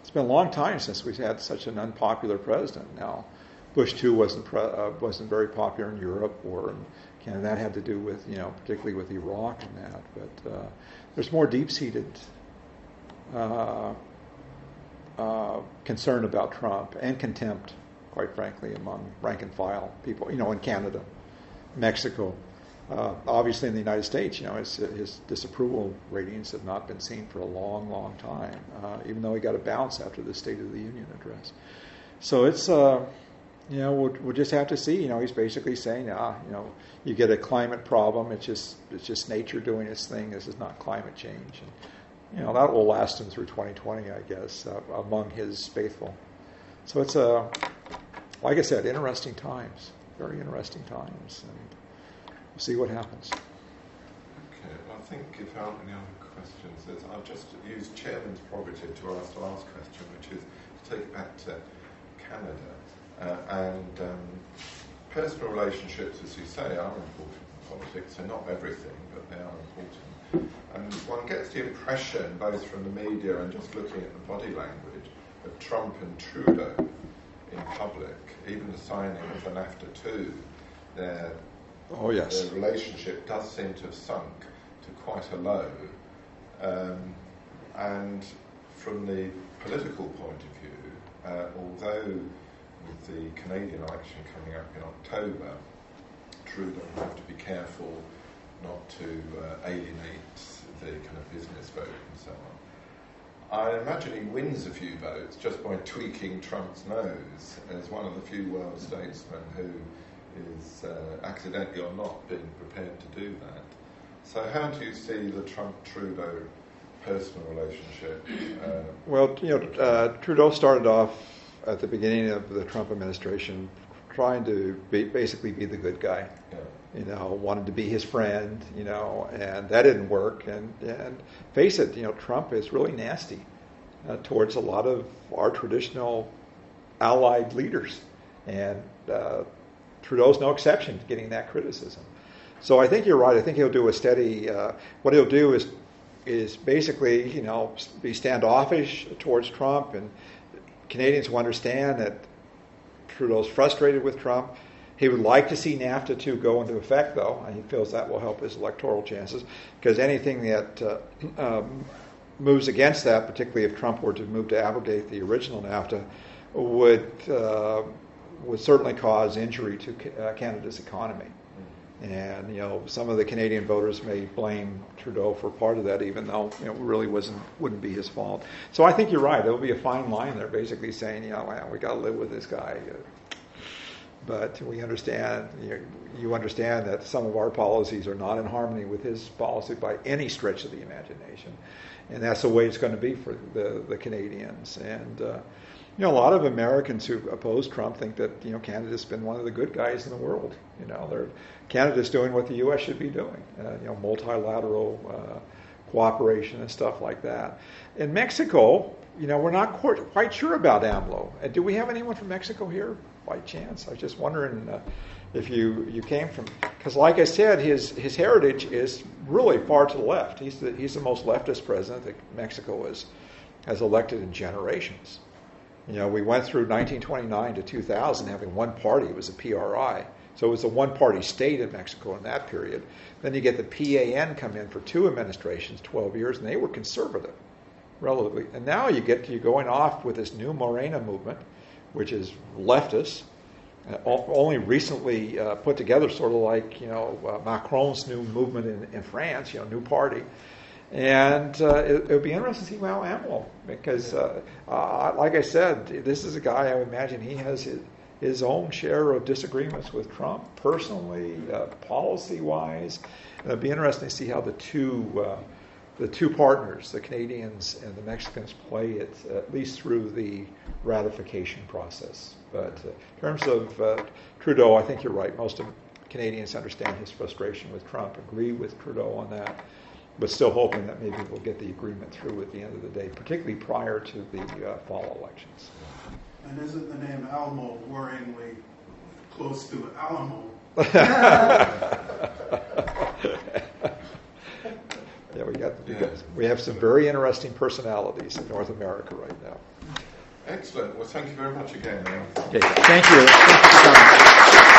it's been a long time since we've had such an unpopular president. Now, Bush too wasn't pre- uh, wasn't very popular in Europe or in Canada. That had to do with you know, particularly with Iraq and that. But uh, there's more deep-seated. Uh, uh, concern about Trump and contempt quite frankly, among rank and file people, you know, in Canada, Mexico. Uh, obviously, in the United States, you know, his, his, disapproval ratings have not been seen for a long, long time, uh, even though he got a bounce after the State of the Union address. So it's, you know, we'll, we'll, just have to see. You know, he's basically saying, ah, you know, you get a climate problem. It's just, it's just nature doing its thing. This is not climate change. And, you know, that will last him through 2020, I guess, uh, among his faithful. So it's a, like I said, interesting times, very interesting times, and we'll see what happens. Okay, I think if there aren't any other questions, I'll just use Chairman's prerogative to ask the last question, which is to take it back to Canada. Uh, and um, personal relationships, as you say, are important in politics. They're not everything, but they are important. And one gets the impression, both from the media and just looking at the body language, of Trump and Trudeau in public, even the signing of the NAFTA 2, their, oh, yes. their relationship does seem to have sunk to quite a low. Um, and from the political point of view, uh, although with the Canadian election coming up in October, Trudeau will have to be careful not to uh, alienate the kind of business vote and so on. I imagine he wins a few votes just by tweaking Trump's nose as one of the few world statesmen who is uh, accidentally or not being prepared to do that. So, how do you see the Trump Trudeau personal relationship? Uh, well, you know, uh, Trudeau started off at the beginning of the Trump administration trying to be, basically be the good guy. Yeah you know, wanted to be his friend, you know, and that didn't work. And, and face it, you know, Trump is really nasty uh, towards a lot of our traditional allied leaders. And uh, Trudeau's no exception to getting that criticism. So I think you're right. I think he'll do a steady, uh, what he'll do is, is basically, you know, be standoffish towards Trump. And Canadians will understand that Trudeau's frustrated with Trump he would like to see NAFTA 2 go into effect, though, and he feels that will help his electoral chances, because anything that uh, um, moves against that, particularly if Trump were to move to abrogate the original NAFTA, would uh, would certainly cause injury to uh, Canada's economy. And you know, some of the Canadian voters may blame Trudeau for part of that, even though know, it really wasn't wouldn't be his fault. So I think you're right. There will be a fine line there, basically saying, you know, we got to live with this guy but we understand, you, you, understand that some of our policies are not in harmony with his policy by any stretch of the imagination. And that's the way it's going to be for the, the Canadians. And, uh, You know, a lot of Americans who oppose Trump think that you know Canada's been one of the good guys in the world. You know, they're Canada's doing what the U.S. should be doing. Uh, you know, multilateral uh, cooperation and stuff like that. In Mexico, you know, we're not quite, sure about AMLO. Uh, do we have anyone from Mexico here by chance? I was just wondering uh, if you, you came from, because like I said, his, his heritage is really far to the left. He's the, he's the most leftist president that Mexico has, has elected in generations. You know, we went through 1929 to 2000 having one party. It was a PRI. So it was a one party state in Mexico in that period. Then you get the PAN come in for two administrations, 12 years, and they were conservative, relatively. And now you get to you going off with this new Morena movement, which is leftist, uh, only recently uh, put together, sort of like you know uh, Macron's new movement in, in, France, you know, new party. And uh, it, will be interesting to see how AMLO, because, uh, uh, like I said, this is a guy I would imagine he has his, his own share of disagreements with Trump, personally, uh, policy-wise. And it'll be interesting to see how the two uh, the two partners, the Canadians and the Mexicans, play it at least through the ratification process. But uh, in terms of uh, Trudeau, I think you're right. Most of Canadians understand his frustration with Trump, agree with Trudeau on that, but still hoping that maybe we'll get the agreement through at the end of the day, particularly prior to the uh, fall elections. And isn't the name Almo worryingly close to Alamo? *laughs* yeah, we got we, got we have some very interesting personalities in North America right now. Excellent. Well, thank you very much again. Okay, thank you. Thank you